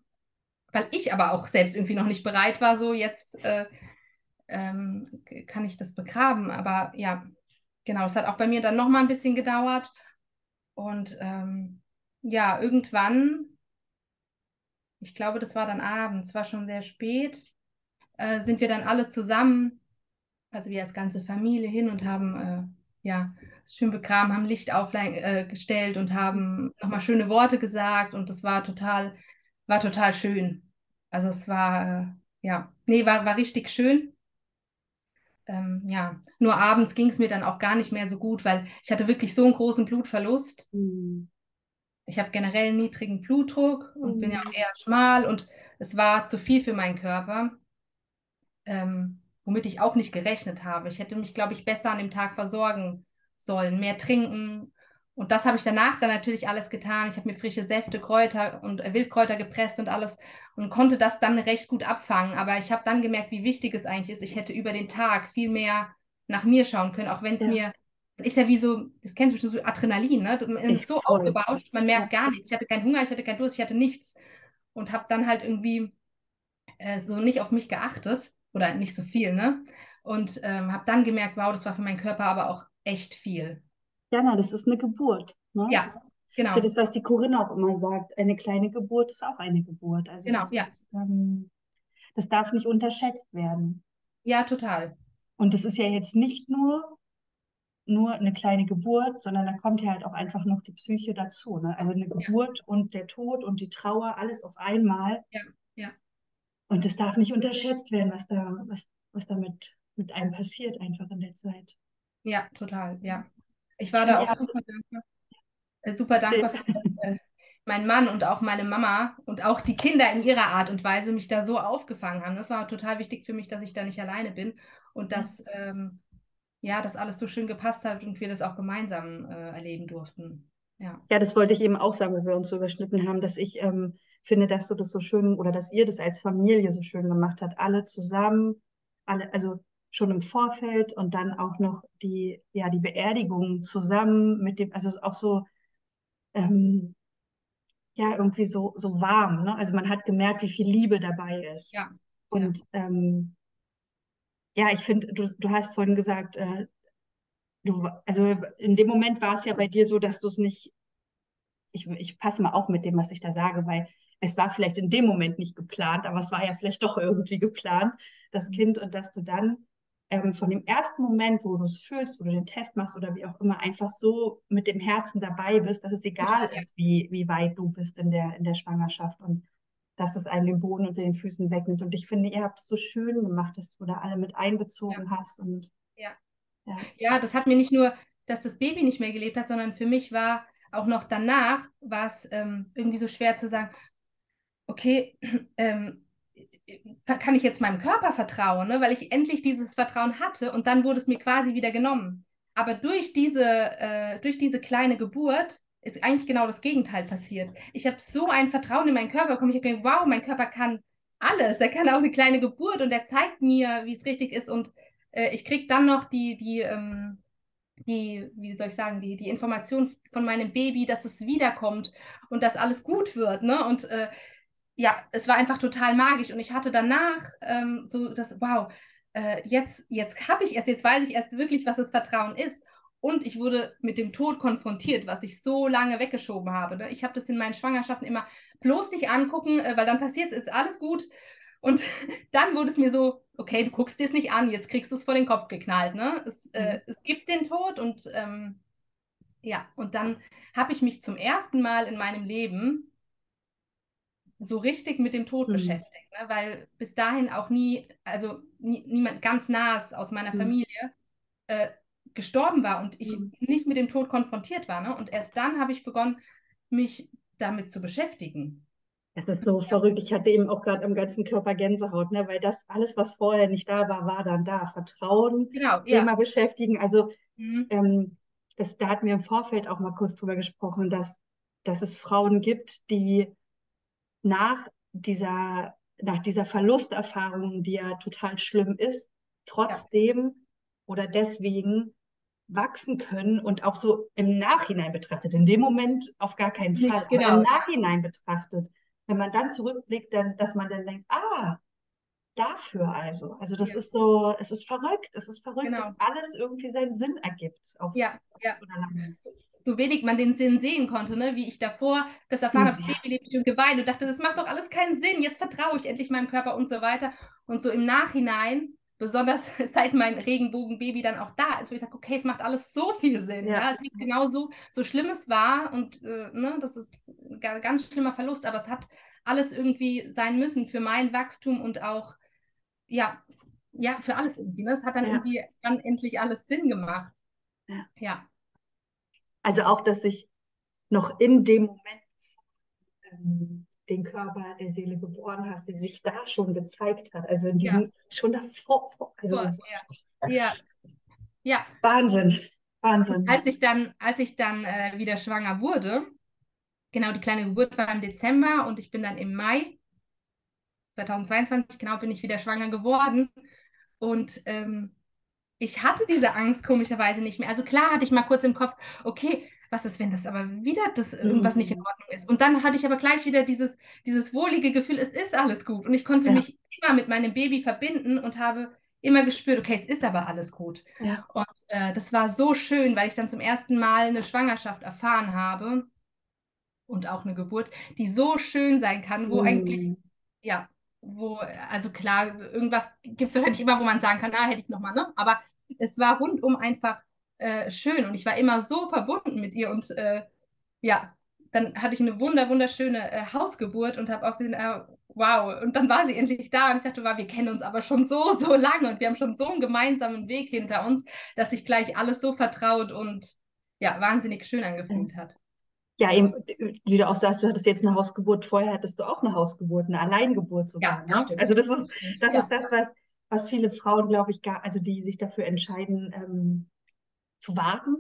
Speaker 3: weil ich aber auch selbst irgendwie noch nicht bereit war, so jetzt äh, ähm, kann ich das begraben. Aber ja, genau, es hat auch bei mir dann noch mal ein bisschen gedauert. Und ähm, ja, irgendwann, ich glaube, das war dann abends, war schon sehr spät, äh, sind wir dann alle zusammen, also wir als ganze Familie hin und haben äh, ja schön begraben, haben Licht aufgestellt und haben nochmal schöne Worte gesagt und das war total, war total schön. Also es war, äh, ja, nee, war, war richtig schön. Ähm, ja, nur abends ging es mir dann auch gar nicht mehr so gut, weil ich hatte wirklich so einen großen Blutverlust.
Speaker 2: Mhm.
Speaker 3: Ich habe generell niedrigen Blutdruck und bin ja
Speaker 2: Mhm.
Speaker 3: auch eher schmal und es war zu viel für meinen Körper, ähm, womit ich auch nicht gerechnet habe. Ich hätte mich, glaube ich, besser an dem Tag versorgen sollen, mehr trinken. Und das habe ich danach dann natürlich alles getan. Ich habe mir frische Säfte, Kräuter und äh, Wildkräuter gepresst und alles und konnte das dann recht gut abfangen. Aber ich habe dann gemerkt, wie wichtig es eigentlich ist. Ich hätte über den Tag viel mehr nach mir schauen können, auch wenn es
Speaker 2: Ja.
Speaker 3: mir ist ja wie so, das kennst du bestimmt, so Adrenalin, ne? Man ist so
Speaker 2: voll.
Speaker 3: aufgebauscht, man merkt gar nichts. Ich hatte keinen Hunger, ich hatte keinen Durst, ich hatte nichts. Und habe dann halt irgendwie äh, so nicht auf mich geachtet oder nicht so viel, ne? Und ähm, habe dann gemerkt, wow, das war für meinen Körper aber auch echt viel.
Speaker 2: Jana, das ist eine Geburt, ne?
Speaker 3: Ja,
Speaker 2: Das
Speaker 3: genau.
Speaker 2: ist ja das, was die Corinna auch immer sagt. Eine kleine Geburt ist auch eine Geburt. Also
Speaker 3: Genau,
Speaker 2: das
Speaker 3: ja.
Speaker 2: ist, ähm, das darf nicht unterschätzt werden.
Speaker 3: Ja, total.
Speaker 2: Und das ist ja jetzt nicht nur, nur eine kleine Geburt, sondern da kommt ja halt auch einfach noch die Psyche dazu. Ne? Also eine Geburt und der Tod und die Trauer, alles auf einmal.
Speaker 3: Ja, ja.
Speaker 2: Und das darf nicht unterschätzt werden, was da, was, was da mit, einem passiert einfach in der Zeit.
Speaker 3: Ja, total, ja. Ich war da auch super dankbar, äh, super dankbar für, dass äh, mein Mann und auch meine Mama und auch die Kinder in ihrer Art und Weise mich da so aufgefangen haben. Das war total wichtig für mich, dass ich da nicht alleine bin und dass ähm, ja, das alles so schön gepasst hat und wir das auch gemeinsam äh, erleben durften. Ja,
Speaker 2: Ja, das wollte ich eben auch sagen, weil wir uns so überschnitten haben, dass ich ähm, finde, dass du das so schön oder dass ihr das als Familie so schön gemacht habt, alle zusammen, alle, also schon im Vorfeld und dann auch noch die, ja, die Beerdigung zusammen mit dem, also auch so, ähm, ja, irgendwie so, so warm, ne? Also man hat gemerkt, wie viel Liebe dabei ist.
Speaker 3: ja,
Speaker 2: Und ähm, ja, ich finde, du, du hast vorhin gesagt, äh, du, also in dem Moment war es ja bei dir so, dass du es nicht, ich, ich passe mal auf mit dem, was ich da sage, weil es war vielleicht in dem Moment nicht geplant, aber es war ja vielleicht doch irgendwie geplant, das
Speaker 3: Mhm.
Speaker 2: Kind, und dass du dann ähm, von dem ersten Moment, wo du es fühlst, wo du den Test machst oder wie auch immer, einfach so mit dem Herzen dabei bist, dass es egal ist, wie, wie weit du bist in der, in der Schwangerschaft und dass es einen den Boden unter den Füßen wegnimmt. Und ich finde, ihr habt es so schön gemacht, dass du da alle mit einbezogen hast und
Speaker 3: Ja.
Speaker 2: ja.
Speaker 3: Ja, das hat mir nicht nur, dass das Baby nicht mehr gelebt hat, sondern für mich war auch noch danach, war es ähm, irgendwie so schwer zu sagen, okay, ähm, kann ich jetzt meinem Körper vertrauen, ne? weil ich endlich dieses Vertrauen hatte und dann wurde es mir quasi wieder genommen. Aber durch diese, äh, durch diese kleine Geburt ist eigentlich genau das Gegenteil passiert. Ich habe so ein Vertrauen in meinen Körper bekommen. Ich habe gedacht, wow, mein Körper kann alles. Er kann auch eine kleine Geburt und er zeigt mir, wie es richtig ist. Und äh, ich kriege dann noch die, die, ähm, die, wie soll ich sagen, die, die Information von meinem Baby, dass es wiederkommt und dass alles gut wird. Ne? Und äh, ja, es war einfach total magisch. Und ich hatte danach ähm, so das, wow, äh, jetzt, jetzt habe ich erst, jetzt weiß ich erst wirklich, was das Vertrauen ist. Und ich wurde mit dem Tod konfrontiert, was ich so lange weggeschoben habe. Ne? Ich habe das in meinen Schwangerschaften immer bloß nicht angucken, äh, weil dann passiert es, ist alles gut. Und dann wurde es mir so, okay, du guckst dir es nicht an, jetzt kriegst du es vor den Kopf geknallt. Ne? Es, äh, mhm. es gibt den Tod und ähm, ja, und dann habe ich mich zum ersten Mal in meinem Leben so richtig mit dem Tod mhm. beschäftigt, ne? weil bis dahin auch nie, also nie, niemand ganz nahes aus meiner mhm. Familie äh, gestorben war und ich mhm. nicht mit dem Tod konfrontiert war. Ne? Und erst dann habe ich begonnen, mich damit zu beschäftigen.
Speaker 2: Das ist so verrückt. Ich hatte eben auch gerade am ganzen Körper Gänsehaut, ne? weil das alles, was vorher nicht da war, war dann da. Vertrauen, genau, Thema ja. beschäftigen. Also mhm. ähm, das, da hatten wir im Vorfeld auch mal kurz drüber gesprochen, dass, dass es Frauen gibt, die nach dieser, nach dieser Verlusterfahrung, die ja total schlimm ist, trotzdem ja. oder deswegen wachsen können und auch so im Nachhinein betrachtet. In dem Moment auf gar keinen Fall. Nicht, genau. Im Nachhinein betrachtet wenn man dann zurückblickt, dann, dass man dann denkt, ah, dafür also. Also das ja. ist so, es ist verrückt, es ist verrückt, genau. dass alles irgendwie seinen Sinn ergibt.
Speaker 3: Auf ja, ja. So, so wenig man den Sinn sehen konnte, ne? wie ich davor das erfahren habe, das Baby lebt und geweint und dachte, das macht doch alles keinen Sinn, jetzt vertraue ich endlich meinem Körper und so weiter. Und so im Nachhinein, besonders seit mein Regenbogenbaby dann auch da ist, wo ich sage, okay, es macht alles so viel Sinn. Ja, ja? es liegt genauso, so schlimm es war und äh, ne, das ist ein ganz schlimmer Verlust, aber es hat alles irgendwie sein müssen für mein Wachstum und auch, ja, ja, für alles irgendwie. Ne? Es hat dann ja. irgendwie dann endlich alles Sinn gemacht.
Speaker 2: Ja. ja. Also auch, dass ich noch in dem Moment ähm, den Körper der Seele geboren hast, die sich da schon gezeigt hat. Also in diesem, ja. schon davor. Also Boah,
Speaker 3: ja. ja. ja.
Speaker 2: Wahnsinn. Wahnsinn.
Speaker 3: Als ich dann, als ich dann äh, wieder schwanger wurde, genau, die kleine Geburt war im Dezember und ich bin dann im Mai 2022, genau, bin ich wieder schwanger geworden. Und ähm, ich hatte diese Angst komischerweise nicht mehr. Also klar hatte ich mal kurz im Kopf, okay, was ist, wenn das aber wieder das irgendwas nicht in mhm. Ordnung ist? Und dann hatte ich aber gleich wieder dieses, dieses wohlige Gefühl, es ist alles gut. Und ich konnte ja. mich immer mit meinem Baby verbinden und habe immer gespürt, okay, es ist aber alles gut. Ja. Und äh, das war so schön, weil ich dann zum ersten Mal eine Schwangerschaft erfahren habe und auch eine Geburt, die so schön sein kann, wo mm. eigentlich, ja, wo, also klar, irgendwas gibt es wahrscheinlich immer, wo man sagen kann, ah, hätte ich nochmal, ne? Aber es war rundum einfach äh, schön und ich war immer so verbunden mit ihr und äh, ja, dann hatte ich eine wunder, wunderschöne äh, Hausgeburt und habe auch gesehen, äh, wow, und dann war sie endlich da und ich dachte, wow, wir kennen uns aber schon so, so lange und wir haben schon so einen gemeinsamen Weg hinter uns, dass sich gleich alles so vertraut und ja, wahnsinnig schön angefühlt hat.
Speaker 2: Ja, eben, wie du auch sagst, du hattest jetzt eine Hausgeburt, vorher hattest du auch eine Hausgeburt, eine Alleingeburt sogar. Ja, ne? Also das ist, das ja. ist das, was, was viele Frauen, glaube ich, gar, also die sich dafür entscheiden, ähm, zu warten,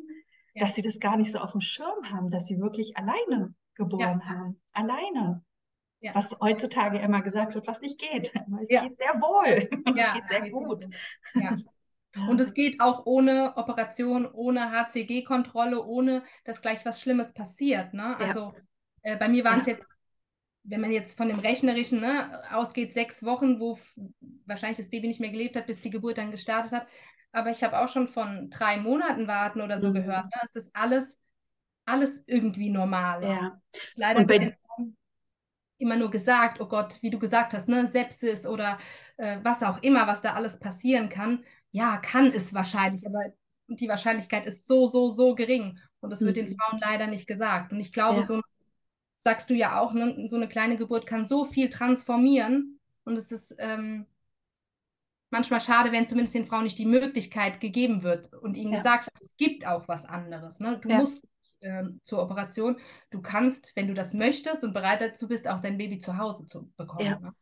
Speaker 2: ja. dass sie das gar nicht so auf dem Schirm haben, dass sie wirklich alleine geboren ja. haben. Alleine. Ja. Was heutzutage immer gesagt wird, was nicht geht. Es geht sehr wohl. Es geht sehr gut.
Speaker 3: Und es geht auch ohne Operation, ohne HCG-Kontrolle, ohne dass gleich was Schlimmes passiert. Ne? Also äh, bei mir waren es jetzt, wenn man jetzt von dem Rechnerischen ne, ausgeht, sechs Wochen, wo wahrscheinlich das Baby nicht mehr gelebt hat, bis die Geburt dann gestartet hat. Aber ich habe auch schon von drei Monaten warten oder so mhm. gehört. Ne? Es ist alles, alles irgendwie normal.
Speaker 2: Ja.
Speaker 3: Leider wird den immer nur gesagt, oh Gott, wie du gesagt hast, ne, Sepsis oder äh, was auch immer, was da alles passieren kann ja, kann es wahrscheinlich, aber die Wahrscheinlichkeit ist so, so, so gering. Und das mhm. wird den mhm. Frauen leider nicht gesagt. Und ich glaube, ja. so sagst du ja auch, ne, so eine kleine Geburt kann so viel transformieren. Und es ist ähm, manchmal schade, wenn zumindest den Frauen nicht die Möglichkeit gegeben wird und ihnen ja. gesagt wird, es gibt auch was anderes. Ne? Du ja. musst ähm, zur Operation. Du kannst, wenn du das möchtest und bereit dazu bist, auch dein Baby zu Hause zu bekommen. Ja. Ne?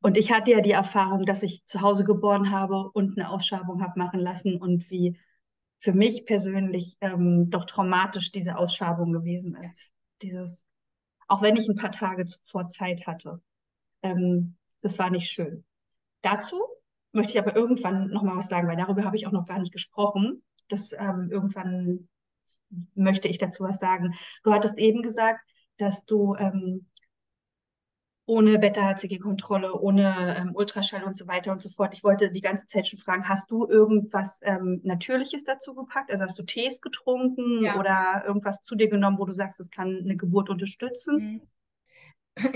Speaker 2: Und ich hatte ja die Erfahrung, dass ich zu Hause geboren habe und eine Ausschabung habe machen lassen und wie für mich persönlich ähm, doch traumatisch diese Ausschabung gewesen ist. Dieses, auch wenn ich ein paar Tage zuvor Zeit hatte. Ähm, das war nicht schön. Dazu möchte ich aber irgendwann noch mal was sagen, weil darüber habe ich auch noch gar nicht gesprochen. Das ähm, irgendwann möchte ich dazu was sagen. Du hattest eben gesagt, dass du ähm, ohne Beta-HCG-Kontrolle, ohne ähm, Ultraschall und so weiter und so fort. Ich wollte die ganze Zeit schon fragen, hast du irgendwas ähm, Natürliches dazu gepackt? Also hast du Tees getrunken ja. oder irgendwas zu dir genommen, wo du sagst, es kann eine Geburt unterstützen?
Speaker 3: Mhm.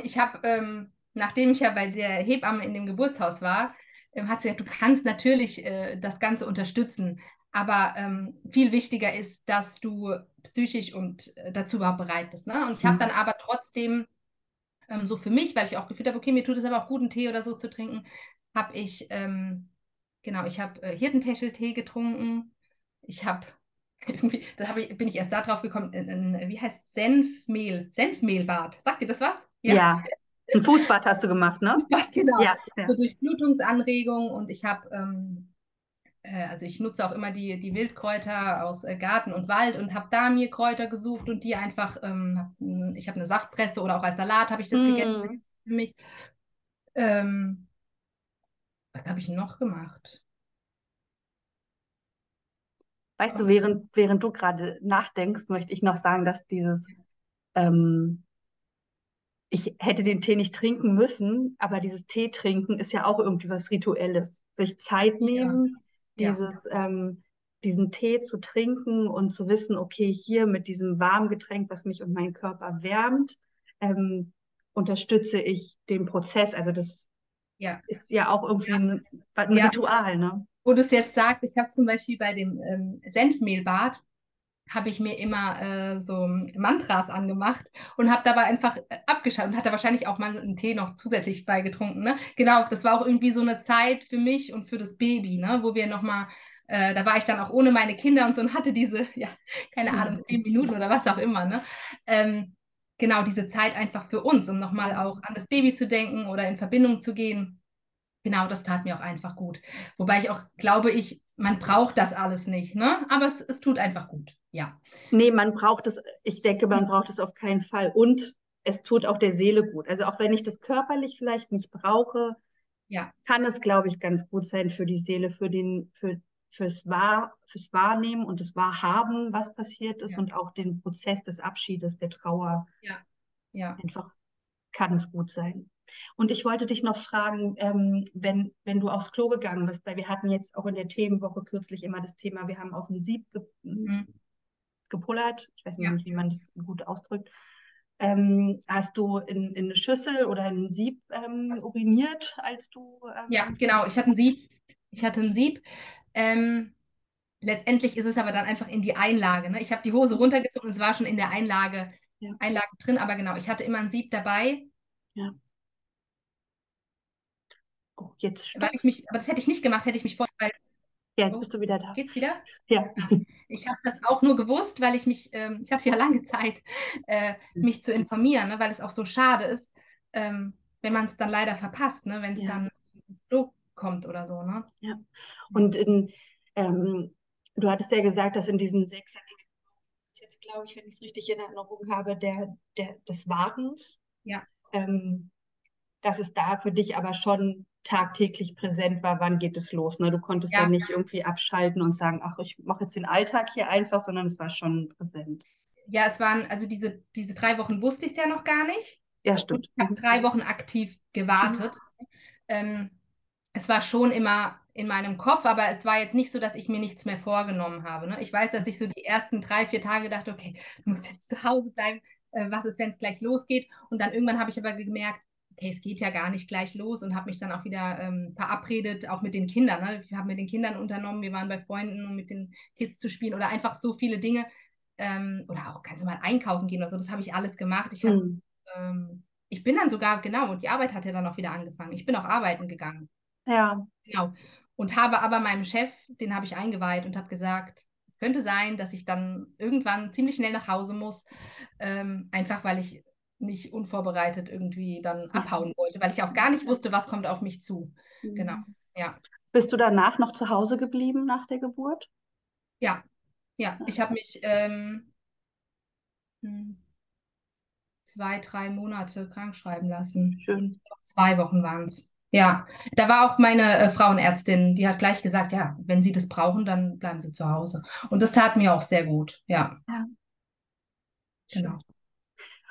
Speaker 3: Ich habe, ähm, nachdem ich ja bei der Hebamme in dem Geburtshaus war, hat sie gesagt, du kannst natürlich äh, das Ganze unterstützen. Aber ähm, viel wichtiger ist, dass du psychisch und äh, dazu überhaupt bereit bist. Ne? Und ich habe mhm. dann aber trotzdem ähm, so für mich, weil ich auch gefühlt habe, okay, mir tut es aber auch gut, einen Tee oder so zu trinken, habe ich, ähm, genau, ich habe äh, Hirtentäscheltee getrunken. Ich habe irgendwie, da hab ich, bin ich erst da drauf gekommen, in, in, wie heißt Senfmehl, Senfmehlbad. Sagt dir das was?
Speaker 2: Ja. ja. Ein Fußbad hast du gemacht, ne? Fußbad,
Speaker 3: genau. Ja, ja. So Durchblutungsanregung und ich habe ähm, äh, also ich nutze auch immer die, die Wildkräuter aus äh, Garten und Wald und habe da mir Kräuter gesucht und die einfach, ähm, ich habe eine Saftpresse oder auch als Salat habe ich das mm. gegessen für mich. Ähm, was habe ich noch gemacht?
Speaker 2: Weißt du, während, während du gerade nachdenkst, möchte ich noch sagen, dass dieses, ähm, ich hätte den Tee nicht trinken müssen, aber dieses Tee trinken ist ja auch irgendwie was Rituelles. Sich Zeit nehmen, ja dieses, ja. ähm, diesen Tee zu trinken und zu wissen, okay, hier mit diesem warmen Getränk, was mich und meinen Körper wärmt, ähm, unterstütze ich den Prozess. Also das ja. ist ja auch irgendwie ein, ein. Ritual, ne?
Speaker 3: Wo du es jetzt sagst, ich habe zum Beispiel bei dem ähm, Senfmehlbad, habe ich mir immer äh, so Mantras angemacht und habe dabei einfach äh, abgeschaltet und hatte wahrscheinlich auch mal einen Tee noch zusätzlich beigetrunken. Ne? Genau, das war auch irgendwie so eine Zeit für mich und für das Baby, ne? wo wir nochmal, äh, da war ich dann auch ohne meine Kinder und so und hatte diese, ja, keine Ahnung, zehn Minuten oder was auch immer. Ne? Ähm, genau, diese Zeit einfach für uns, um nochmal auch an das Baby zu denken oder in Verbindung zu gehen. Genau, das tat mir auch einfach gut. Wobei ich auch glaube, ich, man braucht das alles nicht, ne? Aber es, es tut einfach gut ja.
Speaker 2: Nee, man braucht es, ich denke, man braucht es auf keinen Fall. Und es tut auch der Seele gut. Also auch wenn ich das körperlich vielleicht nicht brauche, ja. kann es, glaube ich, ganz gut sein für die Seele, für den, für, fürs, Wahr, fürs Wahrnehmen und das Wahrhaben, was passiert ist ja. und auch den Prozess des Abschiedes, der Trauer.
Speaker 3: Ja. ja.
Speaker 2: Einfach kann es gut sein. Und ich wollte dich noch fragen, ähm, wenn, wenn du aufs Klo gegangen bist, weil wir hatten jetzt auch in der Themenwoche kürzlich immer das Thema, wir haben auf ein Sieb ge mhm gepullert. Ich weiß ja. nicht, wie man das gut ausdrückt. Ähm, hast du in, in, eine Schüssel oder in ein Sieb ähm, uriniert, als du.
Speaker 3: Ähm, ja, genau. Ich hatte ein Sieb. Ich hatte ein Sieb. Ähm, letztendlich ist es aber dann einfach in die Einlage. Ne? Ich habe die Hose runtergezogen und es war schon in der Einlage, ja. Einlage drin, aber genau, ich hatte immer ein Sieb dabei.
Speaker 2: Ja. Oh, jetzt
Speaker 3: weil ich mich, aber das hätte ich nicht gemacht, hätte ich mich vorher, weil
Speaker 2: ja, jetzt bist du wieder da.
Speaker 3: Geht's wieder?
Speaker 2: Ja.
Speaker 3: Ich habe das auch nur gewusst, weil ich mich, ähm, ich hatte ja lange Zeit, äh, mich zu informieren, ne, weil es auch so schade ist, ähm, wenn man es dann leider verpasst, ne, wenn es ja. dann ins Klo kommt oder so. Ne?
Speaker 2: Ja. Und in, ähm, du hattest ja gesagt, dass in diesen sechs jetzt glaube ich, wenn ich es richtig in Erinnerung habe, der, der, des Wartens.
Speaker 3: Ja.
Speaker 2: Ähm, dass es da für dich aber schon tagtäglich präsent war, wann geht es los. Ne? Du konntest ja. dann nicht irgendwie abschalten und sagen, ach, ich mache jetzt den Alltag hier einfach, sondern es war schon präsent.
Speaker 3: Ja, es waren, also diese, diese drei Wochen wusste ich ja noch gar nicht.
Speaker 2: Ja, stimmt.
Speaker 3: ich habe drei Wochen aktiv gewartet. Mhm. Ähm, es war schon immer in meinem Kopf, aber es war jetzt nicht so, dass ich mir nichts mehr vorgenommen habe. Ne? Ich weiß, dass ich so die ersten drei, vier Tage dachte, okay, du musst jetzt zu Hause bleiben. Äh, was ist, wenn es gleich losgeht? Und dann irgendwann habe ich aber gemerkt, hey, es geht ja gar nicht gleich los und habe mich dann auch wieder ähm, verabredet, auch mit den Kindern. Ne? Ich habe mit den Kindern unternommen, wir waren bei Freunden, um mit den Kids zu spielen oder einfach so viele Dinge. Ähm, oder auch kannst du mal einkaufen gehen oder so, das habe ich alles gemacht. Ich, hab, mhm. ähm, ich bin dann sogar, genau, und die Arbeit hat ja dann auch wieder angefangen. Ich bin auch arbeiten gegangen.
Speaker 2: Ja.
Speaker 3: Genau. Und habe aber meinem Chef, den habe ich eingeweiht und habe gesagt, es könnte sein, dass ich dann irgendwann ziemlich schnell nach Hause muss, ähm, einfach weil ich nicht unvorbereitet irgendwie dann abhauen wollte, weil ich auch gar nicht wusste, was kommt auf mich zu. Mhm. Genau, ja.
Speaker 2: Bist du danach noch zu Hause geblieben nach der Geburt?
Speaker 3: Ja, ja. Ich habe mich ähm, hm, zwei, drei Monate krank schreiben lassen.
Speaker 2: Schön.
Speaker 3: Zwei Wochen waren es. Ja, da war auch meine äh, Frauenärztin, die hat gleich gesagt, ja, wenn Sie das brauchen, dann bleiben Sie zu Hause. Und das tat mir auch sehr gut, ja. Ja.
Speaker 2: Genau.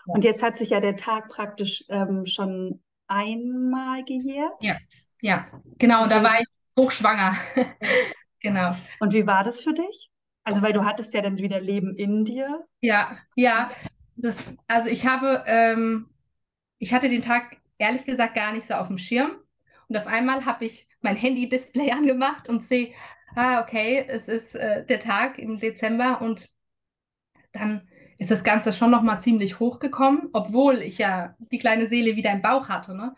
Speaker 2: Und jetzt hat sich ja der Tag praktisch ähm, schon einmal gejährt.
Speaker 3: Ja, ja, genau. Und da war ich hochschwanger. genau.
Speaker 2: Und wie war das für dich? Also, weil du hattest ja dann wieder Leben in dir.
Speaker 3: Ja, ja. Das, also ich habe, ähm, ich hatte den Tag ehrlich gesagt gar nicht so auf dem Schirm. Und auf einmal habe ich mein Handy-Display angemacht und sehe, ah, okay, es ist äh, der Tag im Dezember und dann ist das Ganze schon nochmal ziemlich hochgekommen, obwohl ich ja die kleine Seele wieder im Bauch hatte. Ne?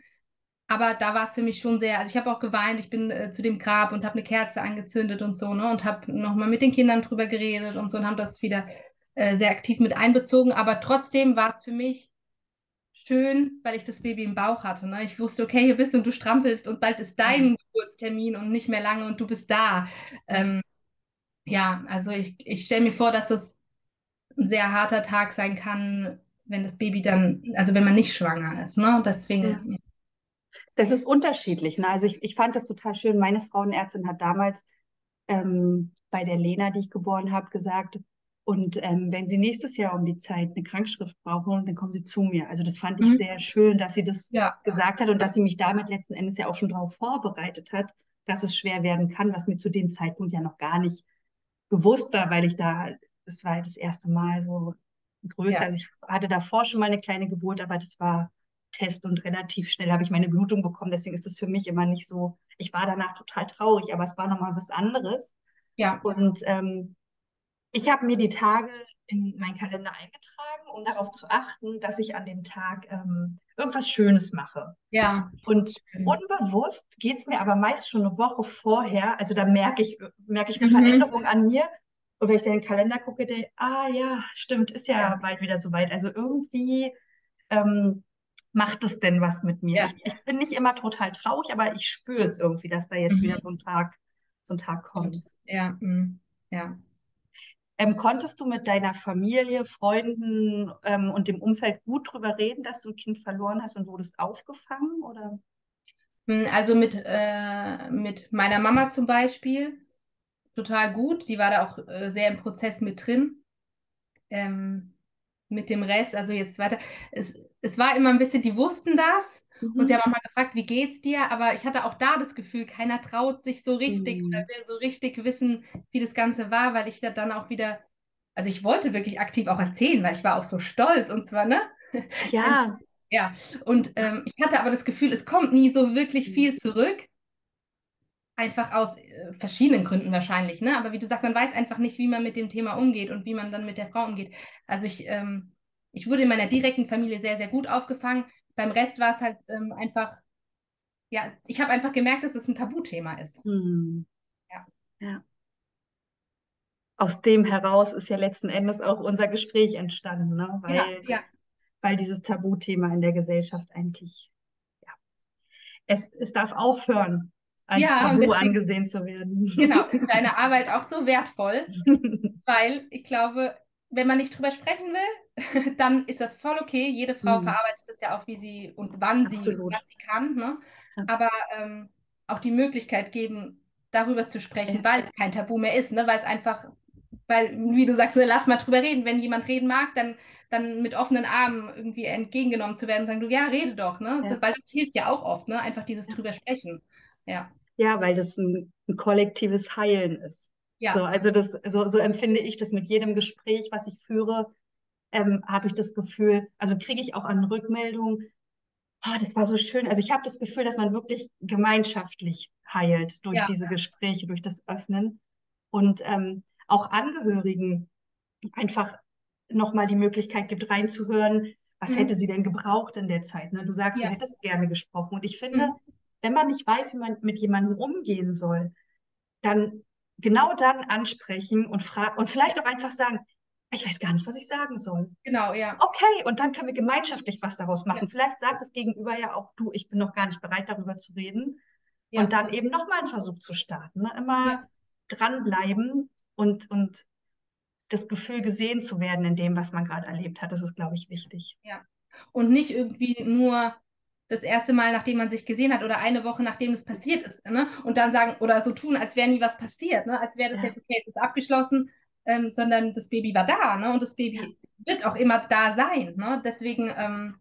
Speaker 3: Aber da war es für mich schon sehr, also ich habe auch geweint, ich bin äh, zu dem Grab und habe eine Kerze angezündet und so, ne? Und habe nochmal mit den Kindern drüber geredet und so und haben das wieder äh, sehr aktiv mit einbezogen. Aber trotzdem war es für mich schön, weil ich das Baby im Bauch hatte. Ne? Ich wusste, okay, hier bist du und du strampelst und bald ist dein Geburtstermin und nicht mehr lange und du bist da. Ähm, ja, also ich, ich stelle mir vor, dass das ein sehr harter Tag sein kann, wenn das Baby dann, also wenn man nicht schwanger ist. Ne? Deswegen. Ja.
Speaker 2: Das ist unterschiedlich. Ne? Also ich, ich fand das total schön. Meine Frauenärztin hat damals ähm, bei der Lena, die ich geboren habe, gesagt, und ähm, wenn Sie nächstes Jahr um die Zeit eine Krankschrift brauchen, dann kommen Sie zu mir. Also das fand ich mhm. sehr schön, dass sie das ja. gesagt hat und dass sie mich damit letzten Endes ja auch schon darauf vorbereitet hat, dass es schwer werden kann, was mir zu dem Zeitpunkt ja noch gar nicht bewusst war, weil ich da, das war das erste Mal so größer. Ja. Also ich hatte davor schon mal eine kleine Geburt, aber das war Test und relativ schnell habe ich meine Blutung bekommen. Deswegen ist es für mich immer nicht so, ich war danach total traurig, aber es war nochmal was anderes. Ja. Und ähm, ich habe mir die Tage in meinen Kalender eingetragen, um darauf zu achten, dass ich an dem Tag ähm, irgendwas Schönes mache.
Speaker 3: Ja.
Speaker 2: Und unbewusst geht es mir aber meist schon eine Woche vorher, also da merke ich, merke ich eine mhm. Veränderung an mir. Und wenn ich dann in den Kalender gucke, denke ah ja, stimmt, ist ja, ja. bald wieder soweit. Also irgendwie ähm, macht es denn was mit mir? Ja. Ich, ich, bin nicht immer total traurig, aber ich spüre es irgendwie, dass da jetzt mhm. wieder so ein Tag, so ein Tag kommt.
Speaker 3: Ja, mhm. ja.
Speaker 2: Ähm, konntest du mit deiner Familie, Freunden ähm, und dem Umfeld gut drüber reden, dass du ein Kind verloren hast und wurdest aufgefangen? Oder?
Speaker 3: Hm, also mit, äh, mit meiner Mama zum Beispiel total gut. Die war da auch äh, sehr im Prozess mit drin. Ähm, mit dem Rest, also jetzt weiter. Es, es war immer ein bisschen, die wussten das mhm. und sie haben auch mal gefragt, wie geht's dir? Aber ich hatte auch da das Gefühl, keiner traut sich so richtig mhm. oder will so richtig wissen, wie das Ganze war, weil ich da dann auch wieder, also ich wollte wirklich aktiv auch erzählen, weil ich war auch so stolz und zwar, ne?
Speaker 2: Ja.
Speaker 3: ja, und ähm, ich hatte aber das Gefühl, es kommt nie so wirklich mhm. viel zurück. Einfach aus äh, verschiedenen Gründen wahrscheinlich, ne? Aber wie du sagst, man weiß einfach nicht, wie man mit dem Thema umgeht und wie man dann mit der Frau umgeht. Also ich, ähm, ich wurde in meiner direkten Familie sehr, sehr gut aufgefangen. Beim Rest war es halt ähm, einfach, ja, ich habe einfach gemerkt, dass es ein Tabuthema ist. Hm.
Speaker 2: Ja. ja. Aus dem heraus ist ja letzten Endes auch unser Gespräch entstanden, ne? weil, ja, ja. weil dieses Tabuthema in der Gesellschaft eigentlich, ja, es, es darf aufhören, als ja, Tabu deswegen, angesehen zu werden.
Speaker 3: Genau, ist deine Arbeit auch so wertvoll, weil ich glaube, wenn man nicht drüber sprechen will, dann ist das voll okay. Jede Frau mhm. verarbeitet das ja auch, wie sie und wann sie, was sie kann. Ne? Aber ähm, auch die Möglichkeit geben, darüber zu sprechen, ja. weil es kein Tabu mehr ist, ne? weil es einfach, weil, wie du sagst, ne, lass mal drüber reden. Wenn jemand reden mag, dann, dann mit offenen Armen irgendwie entgegengenommen zu werden und sagen, du, ja, rede doch, ne? Ja. Das, weil das hilft ja auch oft, ne? Einfach dieses drüber sprechen. Ja.
Speaker 2: Ja, weil das ein, ein kollektives Heilen ist. Ja. So, also das, so, so empfinde ich das mit jedem Gespräch, was ich führe, ähm, habe ich das Gefühl, also kriege ich auch an Rückmeldungen, oh, das war so schön. Also ich habe das Gefühl, dass man wirklich gemeinschaftlich heilt durch ja. diese Gespräche, durch das Öffnen und ähm, auch Angehörigen einfach nochmal die Möglichkeit gibt, reinzuhören, was mhm. hätte sie denn gebraucht in der Zeit? Ne? Du sagst, ja. du hättest gerne gesprochen. Und ich finde, mhm. Wenn man nicht weiß, wie man mit jemandem umgehen soll, dann genau dann ansprechen und fragen und vielleicht auch einfach sagen, ich weiß gar nicht, was ich sagen soll.
Speaker 3: Genau, ja.
Speaker 2: Okay, und dann können wir gemeinschaftlich was daraus machen. Ja. Vielleicht sagt das Gegenüber ja auch, du, ich bin noch gar nicht bereit, darüber zu reden. Ja. Und dann eben nochmal einen Versuch zu starten. Ne? Immer ja. dranbleiben und, und das Gefühl gesehen zu werden in dem, was man gerade erlebt hat. Das ist, glaube ich, wichtig.
Speaker 3: Ja. Und nicht irgendwie nur das erste Mal, nachdem man sich gesehen hat oder eine Woche, nachdem es passiert ist. Ne? Und dann sagen oder so tun, als wäre nie was passiert. Ne? Als wäre das ja. jetzt okay, es ist abgeschlossen, ähm, sondern das Baby war da. Ne? Und das Baby ja. wird auch immer da sein. Ne? Deswegen, ähm,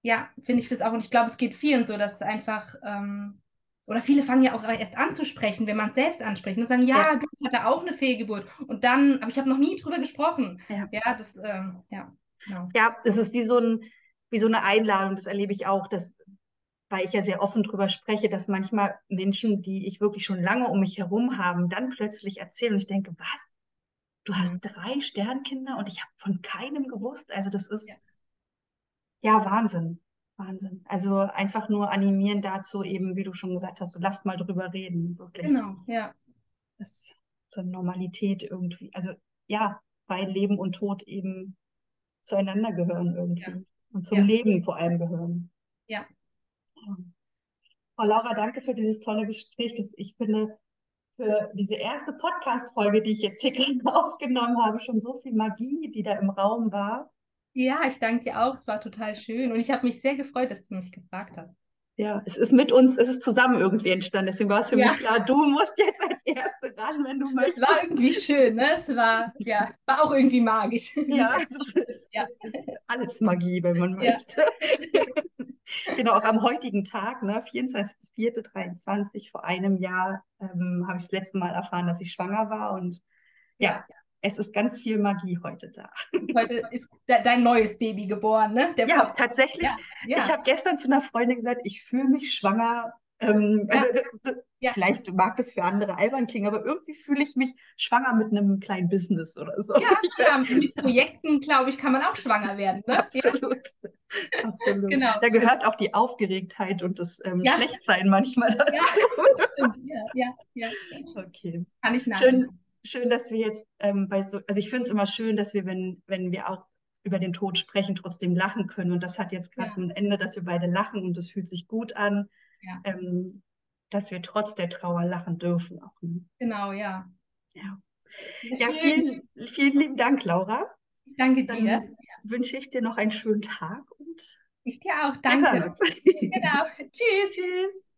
Speaker 3: ja, finde ich das auch. Und ich glaube, es geht vielen so, dass es einfach. Ähm, oder viele fangen ja auch erst an zu sprechen, wenn man es selbst anspricht und sagen, ja, ja, du hatte auch eine Fehlgeburt. Und dann, aber ich habe noch nie drüber gesprochen. Ja, ja das, ähm, ja.
Speaker 2: Genau. Ja, es ist wie so ein, wie so eine Einladung, das erlebe ich auch, dass, weil ich ja sehr offen drüber spreche, dass manchmal Menschen, die ich wirklich schon lange um mich herum haben, dann plötzlich erzählen und ich denke, was? Du hast mhm. drei Sternkinder und ich habe von keinem gewusst. Also das ist ja, ja Wahnsinn. Wahnsinn. Also einfach nur animieren dazu, eben, wie du schon gesagt hast, so lasst mal drüber reden, wirklich.
Speaker 3: Genau, ja.
Speaker 2: Das zur Normalität irgendwie, also ja, weil Leben und Tod eben zueinander gehören irgendwie. Ja. Und zum ja. Leben vor allem gehören.
Speaker 3: Ja.
Speaker 2: Frau Laura, danke für dieses tolle Gespräch. Das, ich finde, für diese erste Podcast-Folge, die ich jetzt hier gerade aufgenommen habe, schon so viel Magie, die da im Raum war.
Speaker 3: Ja, ich danke dir auch. Es war total schön. Und ich habe mich sehr gefreut, dass du mich gefragt hast.
Speaker 2: Ja, es ist mit uns, es ist zusammen irgendwie entstanden. Deswegen war es für ja. mich klar, du musst jetzt als Erste ran, wenn du möchtest.
Speaker 3: Es war irgendwie schön, ne? Es war, ja, war auch irgendwie magisch.
Speaker 2: Ja, es ist, ja. ist alles Magie, wenn man möchte. Ja. genau, auch am heutigen Tag, ne, 24.04.23, vor einem Jahr, ähm, habe ich das letzte Mal erfahren, dass ich schwanger war. Und ja es ist ganz viel Magie heute da.
Speaker 3: Heute ist de dein neues Baby geboren, ne?
Speaker 2: Der ja, Pop tatsächlich. Ja, ja. Ich habe gestern zu einer Freundin gesagt, ich fühle mich schwanger. Ähm, also, Vielleicht mag das für andere albern klingen, aber irgendwie fühle ich mich schwanger mit einem kleinen Business oder so.
Speaker 3: Ja, ja mit Projekten, glaube ich, kann man auch schwanger werden. Ne?
Speaker 2: Absolut. Absolut. Genau. Da gehört auch die Aufgeregtheit und das ähm, Schlechtsein manchmal dazu. Ja, stimmt. Ja, ja, ja. Okay.
Speaker 3: Kann ich nachdenken.
Speaker 2: Schön, schön, dass wir jetzt ähm, bei so, also ich finde es immer schön, dass wir, wenn, wenn wir auch über den Tod sprechen, trotzdem lachen können. Und das hat jetzt gerade ja. zum Ende, dass wir beide lachen und es fühlt sich gut an, ja. ähm, dass wir trotz der Trauer lachen dürfen. Auch,
Speaker 3: ne? Genau, ja.
Speaker 2: Ja, ja vielen, vielen lieben Dank, Laura.
Speaker 3: Danke dir. Dann
Speaker 2: wünsche ich dir noch einen schönen Tag und
Speaker 3: ich dir auch. Danke. genau. Tschüss. Tschüss.